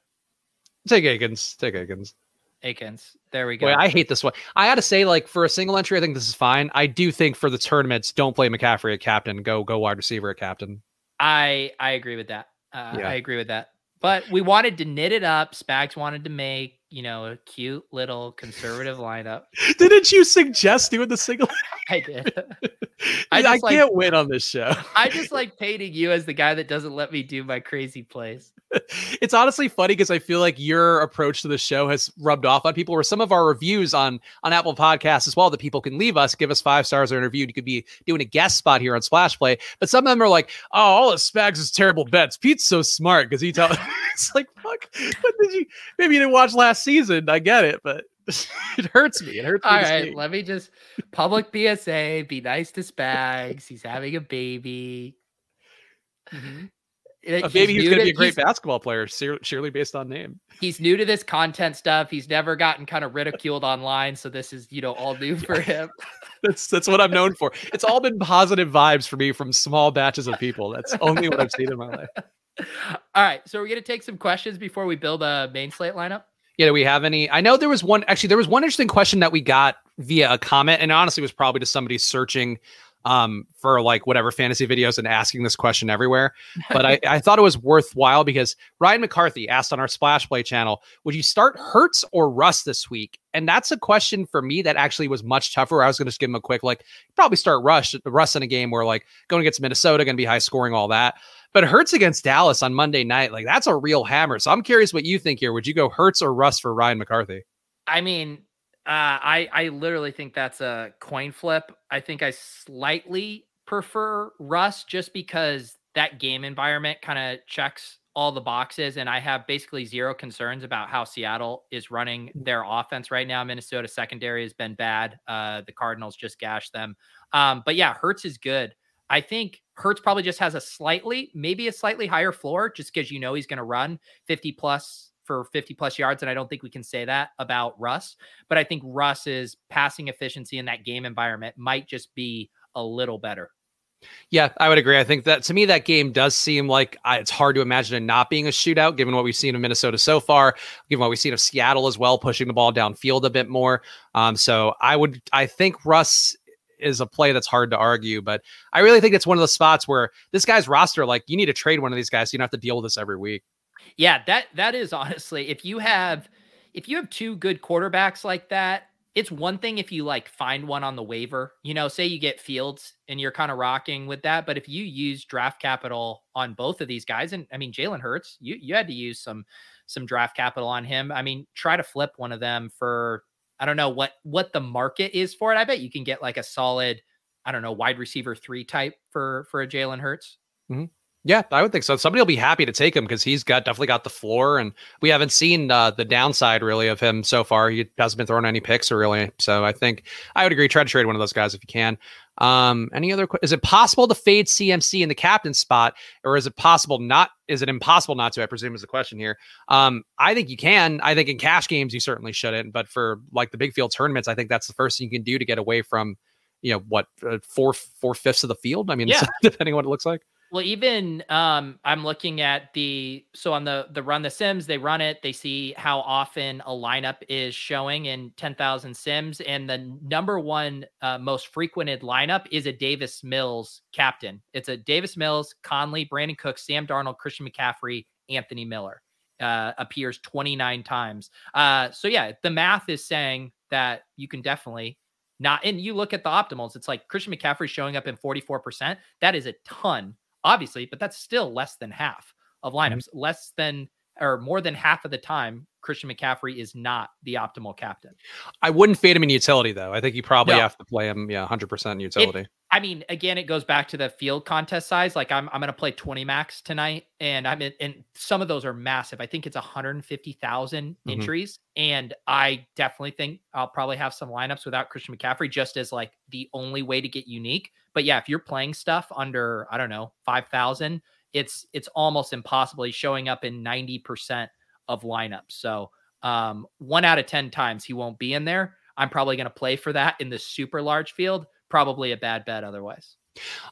Take Akins. Take Akins. Akins. There we go. I hate this one. I got to say, like for a single entry, I think this is fine. I do think for the tournaments, don't play McCaffrey at captain. Go go wide receiver at captain. I I agree with that. Uh, yeah. I agree with that. But we wanted to knit it up. Spags wanted to make you know a cute little conservative lineup. Didn't you suggest doing the single? I did. I, I can't win on this show. I just like painting you as the guy that doesn't let me do my crazy plays. it's honestly funny because I feel like your approach to the show has rubbed off on people. Where some of our reviews on on Apple Podcasts as well that people can leave us, give us five stars or interview. You could be doing a guest spot here on Splash Play, but some of them are like, "Oh, all of Spags is terrible bets. Pete's so smart because he tells." it's like, fuck. But did you? Maybe you didn't watch last season. I get it, but it hurts me. It hurts All me. All right, let me just public PSA. Be nice to Spags. He's having a baby. Mm-hmm. Maybe he's, he's going to be a great basketball player, surely based on name. He's new to this content stuff. He's never gotten kind of ridiculed online, so this is you know all new for him. that's that's what I'm known for. It's all been positive vibes for me from small batches of people. That's only what I've seen in my life. All right, so we're gonna take some questions before we build a main slate lineup. Yeah, do we have any? I know there was one. Actually, there was one interesting question that we got via a comment, and honestly, was probably to somebody searching um, for like whatever fantasy videos and asking this question everywhere. But I, I thought it was worthwhile because Ryan McCarthy asked on our Splash Play channel, would you start Hurts or Russ this week? And that's a question for me that actually was much tougher. I was going to just give him a quick, like, probably start Rush, Russ in a game where like going against Minnesota, going to be high scoring, all that. But Hurts against Dallas on Monday night, like that's a real hammer. So I'm curious what you think here. Would you go Hurts or Russ for Ryan McCarthy? I mean, uh, I I literally think that's a coin flip. I think I slightly prefer Russ just because that game environment kind of checks all the boxes, and I have basically zero concerns about how Seattle is running their offense right now. Minnesota secondary has been bad. Uh, the Cardinals just gashed them. Um, but yeah, Hurts is good. I think Hurts probably just has a slightly, maybe a slightly higher floor, just because you know he's going to run 50 plus for 50 plus yards. And I don't think we can say that about Russ. But I think Russ's passing efficiency in that game environment might just be a little better. Yeah, I would agree. I think that to me, that game does seem like uh, it's hard to imagine it not being a shootout, given what we've seen of Minnesota so far, given what we've seen of Seattle as well, pushing the ball downfield a bit more. Um, so I would, I think Russ is a play that's hard to argue, but I really think it's one of the spots where this guy's roster, like you need to trade one of these guys. So you don't have to deal with this every week. Yeah, that that is honestly if you have if you have two good quarterbacks like that, it's one thing if you like find one on the waiver, you know, say you get Fields and you're kind of rocking with that, but if you use draft capital on both of these guys and I mean Jalen Hurts, you you had to use some some draft capital on him. I mean, try to flip one of them for I don't know what what the market is for it. I bet you can get like a solid I don't know wide receiver 3 type for for a Jalen Hurts. Mm-hmm. Yeah, I would think so. Somebody will be happy to take him because he's got definitely got the floor, and we haven't seen uh, the downside really of him so far. He hasn't been throwing any picks or really. So I think I would agree. Try to trade one of those guys if you can. Um, any other? Is it possible to fade CMC in the captain spot, or is it possible not? Is it impossible not to? I presume is the question here. Um, I think you can. I think in cash games you certainly shouldn't, but for like the big field tournaments, I think that's the first thing you can do to get away from, you know, what uh, four four fifths of the field. I mean, yeah. depending on what it looks like. Well, even um, I'm looking at the so on the the run the sims, they run it, they see how often a lineup is showing in 10,000 sims, and the number one uh, most frequented lineup is a Davis Mills captain. It's a Davis Mills, Conley, Brandin Cook, Sam Darnold, Christian McCaffrey, Anthony Miller. Uh, appears 29 times. Uh, so yeah, the math is saying that you can definitely not. And you look at the optimals, it's like Christian McCaffrey showing up in 44%. That is a ton obviously, but that's still less than half of lineups, mm-hmm. less than or more than half of the time, Christian McCaffrey is not the optimal captain. I wouldn't fade him in utility though. I think you probably no. have to play him, yeah, hundred percent in utility. It, I mean, again, it goes back to the field contest size. Like I'm, I'm going to play 20 max tonight, and I'm in, and some of those are massive. I think it's 150,000 mm-hmm. entries, and I definitely think I'll probably have some lineups without Christian McCaffrey, just as like the only way to get unique. But yeah, if you're playing stuff under, I don't know, 5,000, it's it's almost impossible. He's showing up in 90% of lineups. So Um, one out of 10 times he won't be in there. I'm probably going to play for that in the super large field. Probably a bad bet otherwise.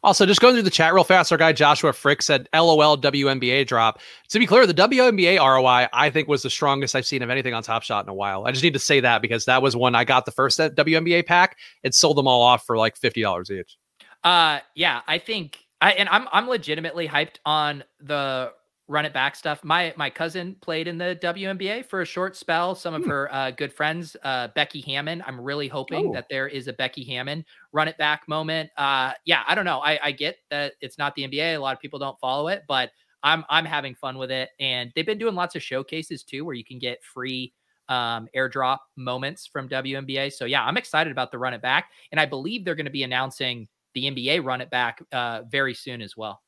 Also, just going through the chat real fast, our guy Joshua Frick said, LOL WNBA drop. To be clear, the WNBA ROI, I think, was the strongest I've seen of anything on Top Shot in a while. I just need to say that because that was when I got the first WNBA pack and sold them all off for like $50 each. Uh, yeah, I think, I, and I'm, I'm legitimately hyped on the run it back stuff. My my cousin played in the WNBA for a short spell. Some of hmm. her uh, good friends, uh, Becky Hammon. I'm really hoping oh. that there is a Becky Hammon run it back moment. Uh, yeah, I don't know. I, I get that it's not the NBA. A lot of people don't follow it, but I'm I'm having fun with it. And they've been doing lots of showcases too, where you can get free um, airdrop moments from WNBA. So yeah, I'm excited about the run it back, and I believe they're going to be announcing the NBA run it back uh, very soon as well.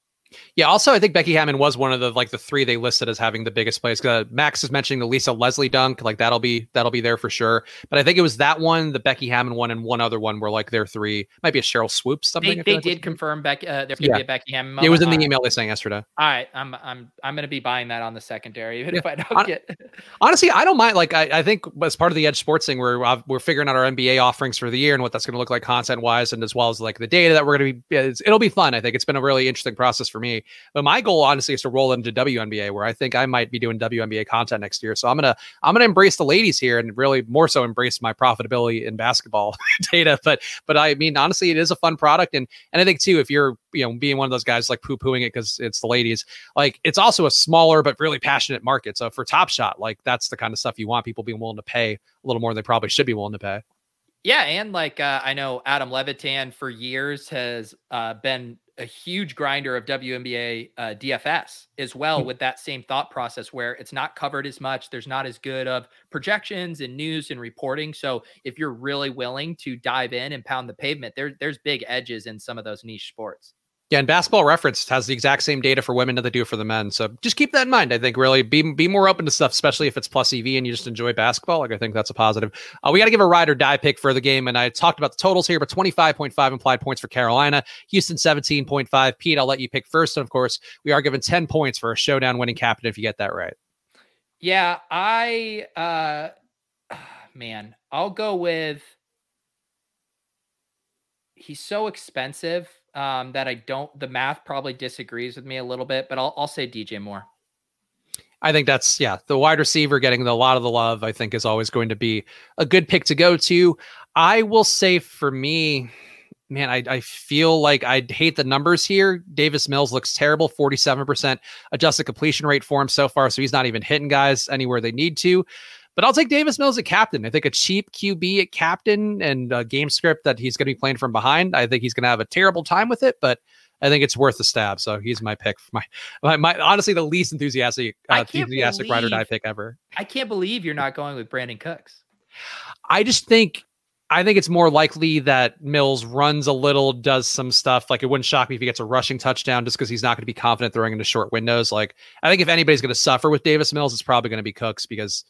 Yeah. Also, I think Becky Hammon was one of the like the three they listed as having the biggest plays. Uh, Max is mentioning the Lisa Leslie dunk, like that'll be that'll be there for sure. But I think it was that one, the Becky Hammon one, and one other one were like their three. Might be a Sheryl Swoopes something. They, they did confirm Becky. Uh, there's gonna yeah. be a Becky Hammon. Moment. It was in the email they sent yesterday. All right, I'm I'm I'm gonna be buying that on the secondary, even yeah. if I don't get. Honestly, I don't mind. Like I, I think as part of the EdjSports thing, we're uh, we're figuring out our NBA offerings for the year and what that's gonna look like content wise, and as well as like the data that we're gonna be. it'll be fun. I think it's been a really interesting process for me. But my goal, honestly, is to roll into WNBA, where I think I might be doing WNBA content next year. So I'm gonna I'm gonna embrace the ladies here and really more so embrace my profitability in basketball data. But but I mean, honestly, it is a fun product, and and I think too, if you're you know being one of those guys like poo pooing it because it's the ladies, like it's also a smaller but really passionate market. So for Top Shot, like that's the kind of stuff you want people being willing to pay a little more than they probably should be willing to pay. Yeah, and like uh, I know Adam Levitan for years has uh, been a huge grinder of WNBA uh, DFS as well, hmm. with that same thought process where it's not covered as much. There's not as good of projections and news and reporting. So if you're really willing to dive in and pound the pavement, there, there's big edges in some of those niche sports. Yeah, and Basketball Reference has the exact same data for women that they do for the men. So just keep that in mind. I think really be be more open to stuff, especially if it's plus EV and you just enjoy basketball. Like I think that's a positive. Uh, we got to give a ride or die pick for the game, and I talked about the totals here, but twenty five point five implied points for Carolina, Houston seventeen point five. Pete, I'll let you pick first, and of course we are given ten points for a showdown winning captain if you get that right. Yeah, I uh, man, I'll go with. He's so expensive um, that I don't. The math probably disagrees with me a little bit, but I'll I'll say DJ Moore. I think that's yeah, the wide receiver getting a lot of the love. I think is always going to be a good pick to go to. I will say for me, man, I, I feel like I hate the numbers here. Davis Mills looks terrible, 47% adjusted completion rate for him so far. So he's not even hitting guys anywhere they need to. But I'll take Davis Mills at captain. I think a cheap QB at captain and a game script that he's going to be playing from behind. I think he's going to have a terrible time with it, but I think it's worth the stab. So he's my pick. My, my, my honestly, the least enthusiastic, uh, enthusiastic believe, ride or die pick ever. I can't believe you're not going with Brandin Cooks. I just think I think it's more likely that Mills runs a little, does some stuff. Like it wouldn't shock me if he gets a rushing touchdown just because he's not going to be confident throwing into short windows. Like I think if anybody's going to suffer with Davis Mills, it's probably going to be Cooks because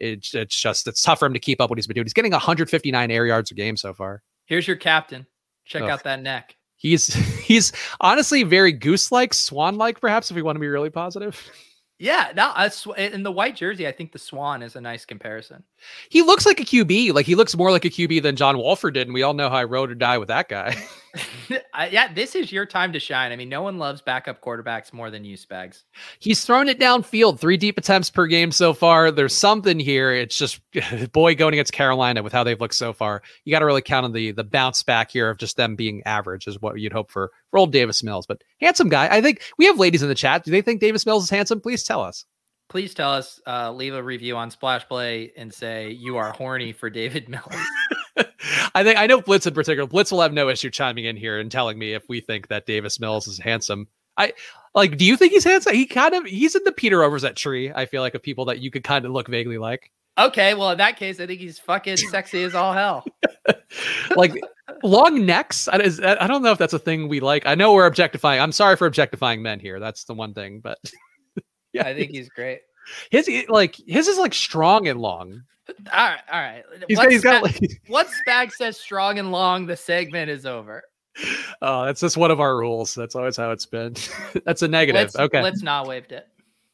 it's, it's just it's tough for him to keep up what he's been doing. He's getting 159 air yards a game so far. Here's your captain. Check out that neck. He's he's honestly very goose-like, swan-like, perhaps if we want to be really positive. Yeah, now in the white jersey, I think the Swan is a nice comparison. He looks like a QB. Like he looks more like a QB than John Wolford did, and we all know how I rode or die with that guy. yeah, this is your time to shine. I mean, no one loves backup quarterbacks more than you, Spags. He's thrown it downfield, three deep attempts per game so far. There's something here. It's just boy going against Carolina with how they've looked so far. You got to really count on the the bounce back here of just them being average is what you'd hope for for old Davis Mills. But handsome guy. I think we have ladies in the chat. Do they think Davis Mills is handsome? Please tell us please tell us, uh, leave a review on Splash Play and say you are horny for David Mills. I think I know Blitz in particular. Blitz will have no issue chiming in here and telling me if we think that Davis Mills is handsome. I like. Do you think he's handsome? He kind of he's in the Peter Overzet tree. I feel like of people that you could kind of look vaguely like. Okay, well in that case, I think he's fucking sexy as all hell. like long necks. I, I don't know if that's a thing we like. I know we're objectifying. I'm sorry for objectifying men here. That's the one thing, but yeah, I think he's great. His like his is like strong and long. All right, all right. He's once, got, he's got like... once Spag says strong and long, the segment is over. Oh, that's just one of our rules. That's always how it's been. that's a negative. Let's, okay, let's not waived it.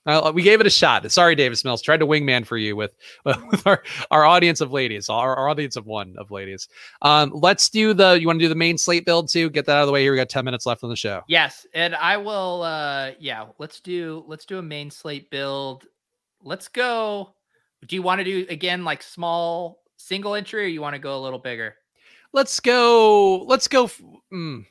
Uh, we gave it a shot. Sorry, Davis Mills. Tried to wingman for you with, with our, our audience of ladies, our, our audience of one of ladies. Um, let's do the. You want to do the main slate build too? Get that out of the way. Here we got ten minutes left on the show. Yes, and I will. uh Yeah, let's do let's do a main slate build. Let's go. Do you want to do again like small single entry, or you want to go a little bigger? let's go let's go mm,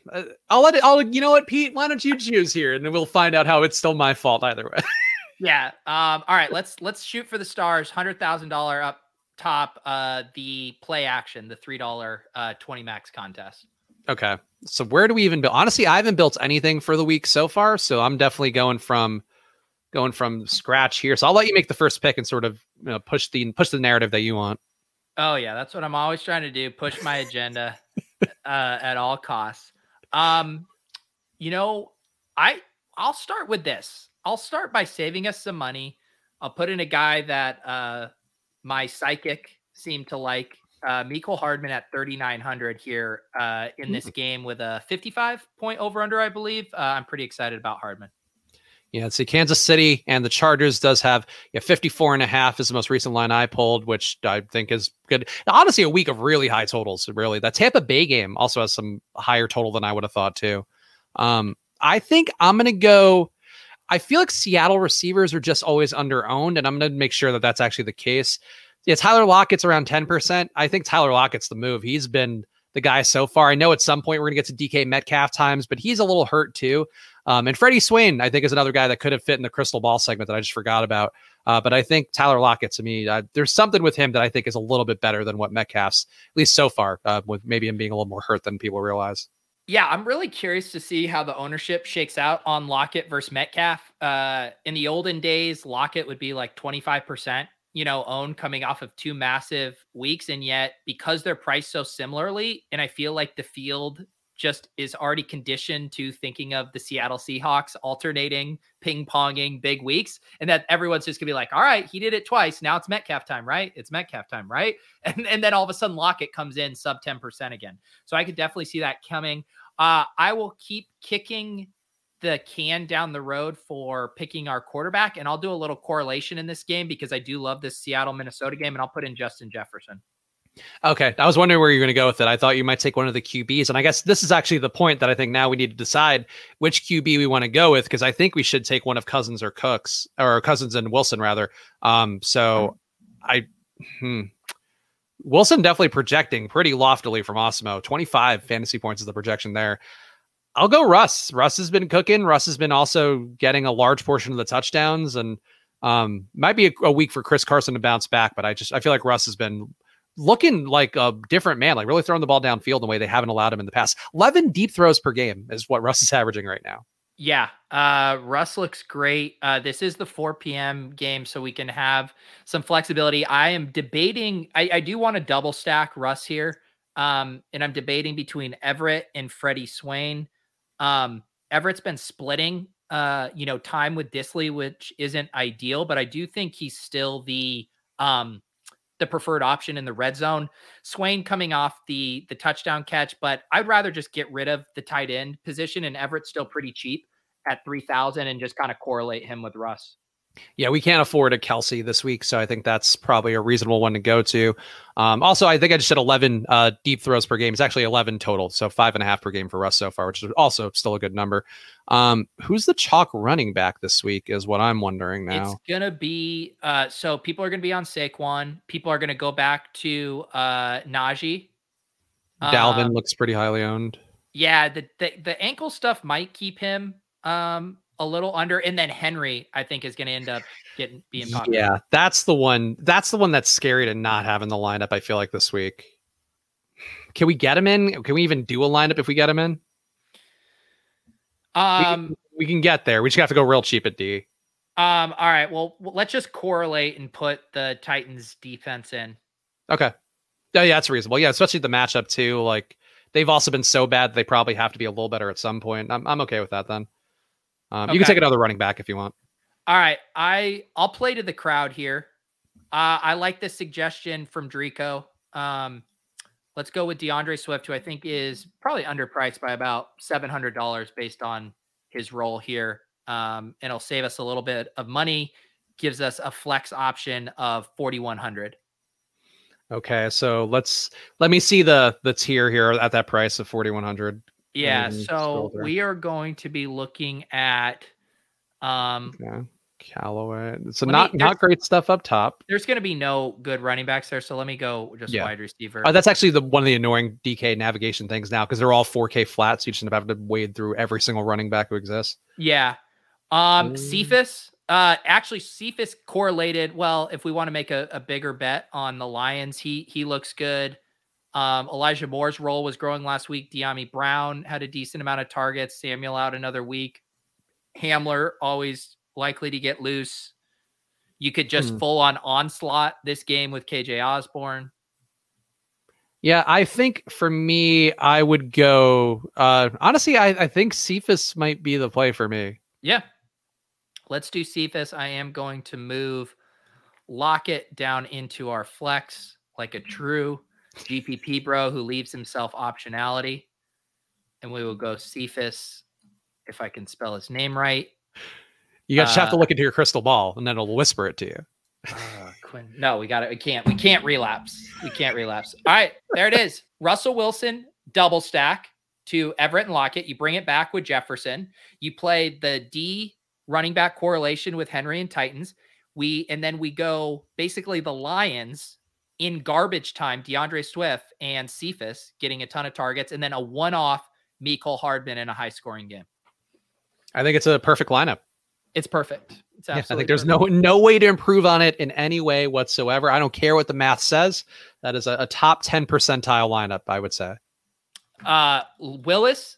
i'll let it i'll you know what pete why don't you choose here and then we'll find out how it's still my fault either way yeah um all right let's let's shoot for the stars hundred thousand dollar up top uh the play action the three dollar uh 20 max contest okay so where do we even build honestly i haven't built anything for the week so far so i'm definitely going from going from scratch here so i'll let you make the first pick and sort of you know, push the push the narrative that you want Oh yeah, that's what I'm always trying to do. Push my agenda uh, at all costs. Um, you know, I I'll start with this. I'll start by saving us some money. I'll put in a guy that uh, my psychic seemed to like. Uh, Mecole Hardman at 3,900 here uh, in this game with a 55 point over under, I believe. Uh, I'm pretty excited about Hardman. Yeah, see, Kansas City and the Chargers does have yeah, 54 and a half is the most recent line I pulled, which I think is good. Honestly, a week of really high totals, really. That Tampa Bay game also has some higher total than I would have thought, too. Um, I think I'm going to go. I feel like Seattle receivers are just always under owned, and I'm going to make sure that that's actually the case. Yeah, Tyler Lockett's around 10%. I think Tyler Lockett's the move. He's been the guy so far. I know at some point we're going to get to DK Metcalf times, but he's a little hurt too. Um, and Freddie Swain, I think, is another guy that could have fit in the crystal ball segment that I just forgot about. Uh, but I think Tyler Lockett, to me, uh, there's something with him that I think is a little bit better than what Metcalf's, at least so far, uh, with maybe him being a little more hurt than people realize. Yeah, I'm really curious to see how the ownership shakes out on Lockett versus Metcalf. Uh, in the olden days, Lockett would be like 25%, you know, owned coming off of two massive weeks. And yet, because they're priced so similarly, and I feel like the field just is already conditioned to thinking of the Seattle Seahawks alternating ping ponging big weeks, and that everyone's just gonna be like, all right, he did it twice. Now it's Metcalf time, right? It's Metcalf time, right? And and then all of a sudden Lockett comes in sub 10% again. So I could definitely see that coming. Uh, I will keep kicking the can down the road for picking our quarterback, and I'll do a little correlation in this game because I do love this Seattle Minnesota game, and I'll put in Justin Jefferson. Okay, I was wondering where you're going to go with it. I thought you might take one of the QBs, and I guess this is actually the point that I think now we need to decide which QB we want to go with because I think we should take one of Cousins or Cooks or Cousins and Wilson rather. Um, so I, hmm. Wilson definitely projecting pretty loftily from Awesemo. 25 fantasy points is the projection there. I'll go Russ. Russ has been cooking. Russ has been also getting a large portion of the touchdowns, and um, might be a, a week for Chris Carson to bounce back. But I just I feel like Russ has been looking like a different man, like really throwing the ball downfield the way they haven't allowed him in the past. 11 deep throws per game is what Russ is averaging right now. Yeah, uh, Russ looks great. Uh, this is the 4 p.m. game, so we can have some flexibility. I am debating, I, I do want to double stack Russ here. Um, and I'm debating between Everett and Freddie Swain. Um, Everett's been splitting, uh, you know, time with Dissly, which isn't ideal, but I do think he's still the um the preferred option in the red zone. Swain coming off the the touchdown catch, but I'd rather just get rid of the tight end position and Everett's still pretty cheap at 3000 and just kind of correlate him with Russ. Yeah, we can't afford a Kelce this week, so I think that's probably a reasonable one to go to. Um, also, I think I just said 11 uh, deep throws per game. It's actually 11 total, so five and a half per game for Russ so far, which is also still a good number. Um, who's the chalk running back this week? Is what I'm wondering now. It's gonna be uh, so people are gonna be on Saquon. People are gonna go back to uh, Najee. Dalvin um, looks pretty highly owned. Yeah, the, the the ankle stuff might keep him um a little under, and then Henry, I think, is going to end up getting being popular. Yeah, that's the one. That's the one that's scary to not have in the lineup. I feel like this week. Can we get him in? Can we even do a lineup if we get him in? Um, we, we can get there. We just have to go real cheap at D. Um. All right. Well, let's just correlate and put the Titans defense in. Okay. Yeah, yeah, that's reasonable. Yeah, especially the matchup too. Like they've also been so bad they probably have to be a little better at some point. I'm I'm okay with that then. Um, okay. You can take another running back if you want. All right, I I'll play to the crowd here. Uh, I like this suggestion from Drico. Um, let's go with DeAndre Swift, who I think is probably underpriced by about seven hundred dollars based on his role here um, and it'll save us a little bit of money. Gives us a flex option of 4100. Okay, so let's let me see the the tier here at that price of 4100. Yeah, so we are going to be looking at um okay. Callaway. So not me, not great stuff up top. There's going to be no good running backs there, so let me go just yeah. wide receiver. Oh, that's actually the one of the annoying DK navigation things now because they're all 4K flats. So you just end up having to wade through every single running back who exists. Yeah. Um, mm. Cephus. Uh, actually, Cephus correlated. Well, if we want to make a, a bigger bet on the Lions, he he looks good. Um, Elijah Moore's role was growing last week. Dyami Brown had a decent amount of targets. Samuel out another week. Hamler always likely to get loose. You could just hmm. full on onslaught this game with KJ Osborn. Yeah, I think for me, I would go. Uh, honestly, I, I think Cephus might be the play for me. Yeah, let's do Cephus. I am going to move Lockett down into our flex like a true GPP bro who leaves himself optionality, and we will go Cephus if I can spell his name right. You guys uh, have to look into your crystal ball, and then it'll whisper it to you. Uh, Quinn, no, we got it. We can't. We can't relapse. We can't relapse. All right, there it is. Russell Wilson double stack to Everett and Lockett. You bring it back with Jefferson. You play the D running back correlation with Henry and Titans. We and then we go basically the Lions in garbage time. DeAndre Swift and Cephus getting a ton of targets, and then a one-off Mecole Hardman in a high-scoring game. I think it's a perfect lineup. It's perfect. It's yeah, I think there's perfect. no no way to improve on it in any way whatsoever. I don't care what the math says. That is a, a top 10 percentile lineup, I would say. Uh Willis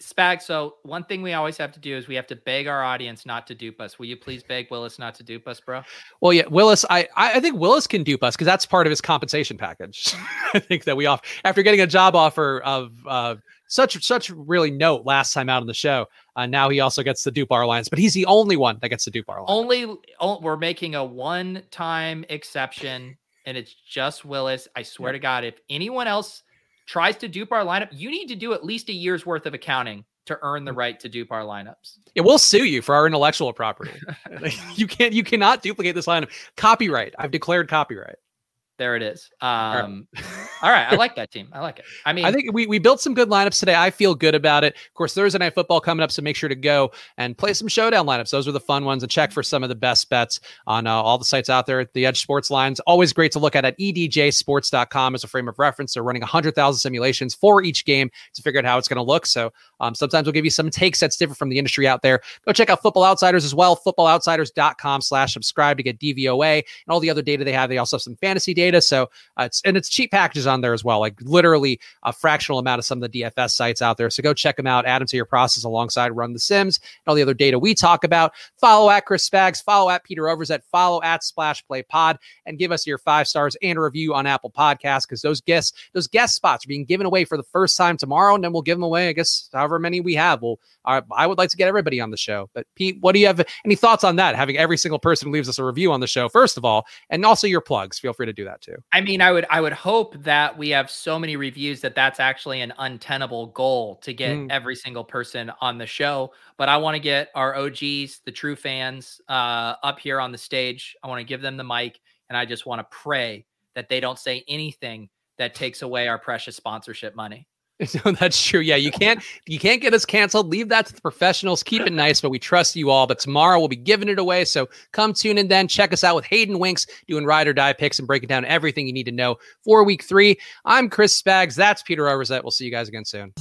Spag, so one thing we always have to do is we have to beg our audience not to dupe us. Will you please beg Willis not to dupe us, bro? Well, yeah, Willis, I I think Willis can dupe us because that's part of his compensation package. I think that we off after getting a job offer of uh, such such really note last time out on the show. Uh, now he also gets the dupe our lines, but he's the only one that gets to dupe our lines. Only we're making a one time exception, and it's just Willis. I swear to God, if anyone else tries to dupe our lineup, you need to do at least a year's worth of accounting to earn the mm. right to dupe our lineups. It will sue you for our intellectual property. you can't you cannot duplicate this lineup. Copyright. I've declared copyright. There it is. Um, all right. I like that team. I like it. I mean, I think we, we built some good lineups today. I feel good about it. Of course, Thursday night football coming up, so make sure to go and play some showdown lineups. Those are the fun ones, and check for some of the best bets on uh, all the sites out there. The EdjSports lines always great to look at at edjsports.com as a frame of reference. They're running 100,000 simulations for each game to figure out how it's going to look. So um, sometimes we'll give you some takes that's different from the industry out there. Go check out Football Outsiders as well. FootballOutsiders.com/slash subscribe to get DVOA and all the other data they have. They also have some fantasy data. So uh, it's and it's cheap packages on there as well, like literally a fractional amount of some of the DFS sites out there. So go check them out, add them to your process alongside Run the Sims and all the other data we talk about. Follow at Chris Spags, follow at Peter Overzet, follow at Splash Play Pod, and give us your five stars and a review on Apple Podcasts because those guests, those guest spots are being given away for the first time tomorrow, and then we'll give them away, I guess, however many we have. We'll I, I would like to get everybody on the show. But Pete, what do you have? Any thoughts on that? Having every single person leaves us a review on the show, first of all, and also your plugs. Feel free to do that too. I mean, I would I would hope that we have so many reviews that that's actually an untenable goal to get mm. every single person on the show. But I want to get our OGs, the true fans, uh, up here on the stage. I want to give them the mic, and I just want to pray that they don't say anything that takes away our precious sponsorship money. No, that's true. Yeah, you can't you can't get us canceled. Leave that to the professionals. Keep it nice, but we trust you all. But tomorrow we'll be giving it away. So come tune in then. Check us out with Hayden Winks doing ride or die picks and breaking down everything you need to know for week three. I'm Chris Spags. That's Peter Overzet. We'll see you guys again soon.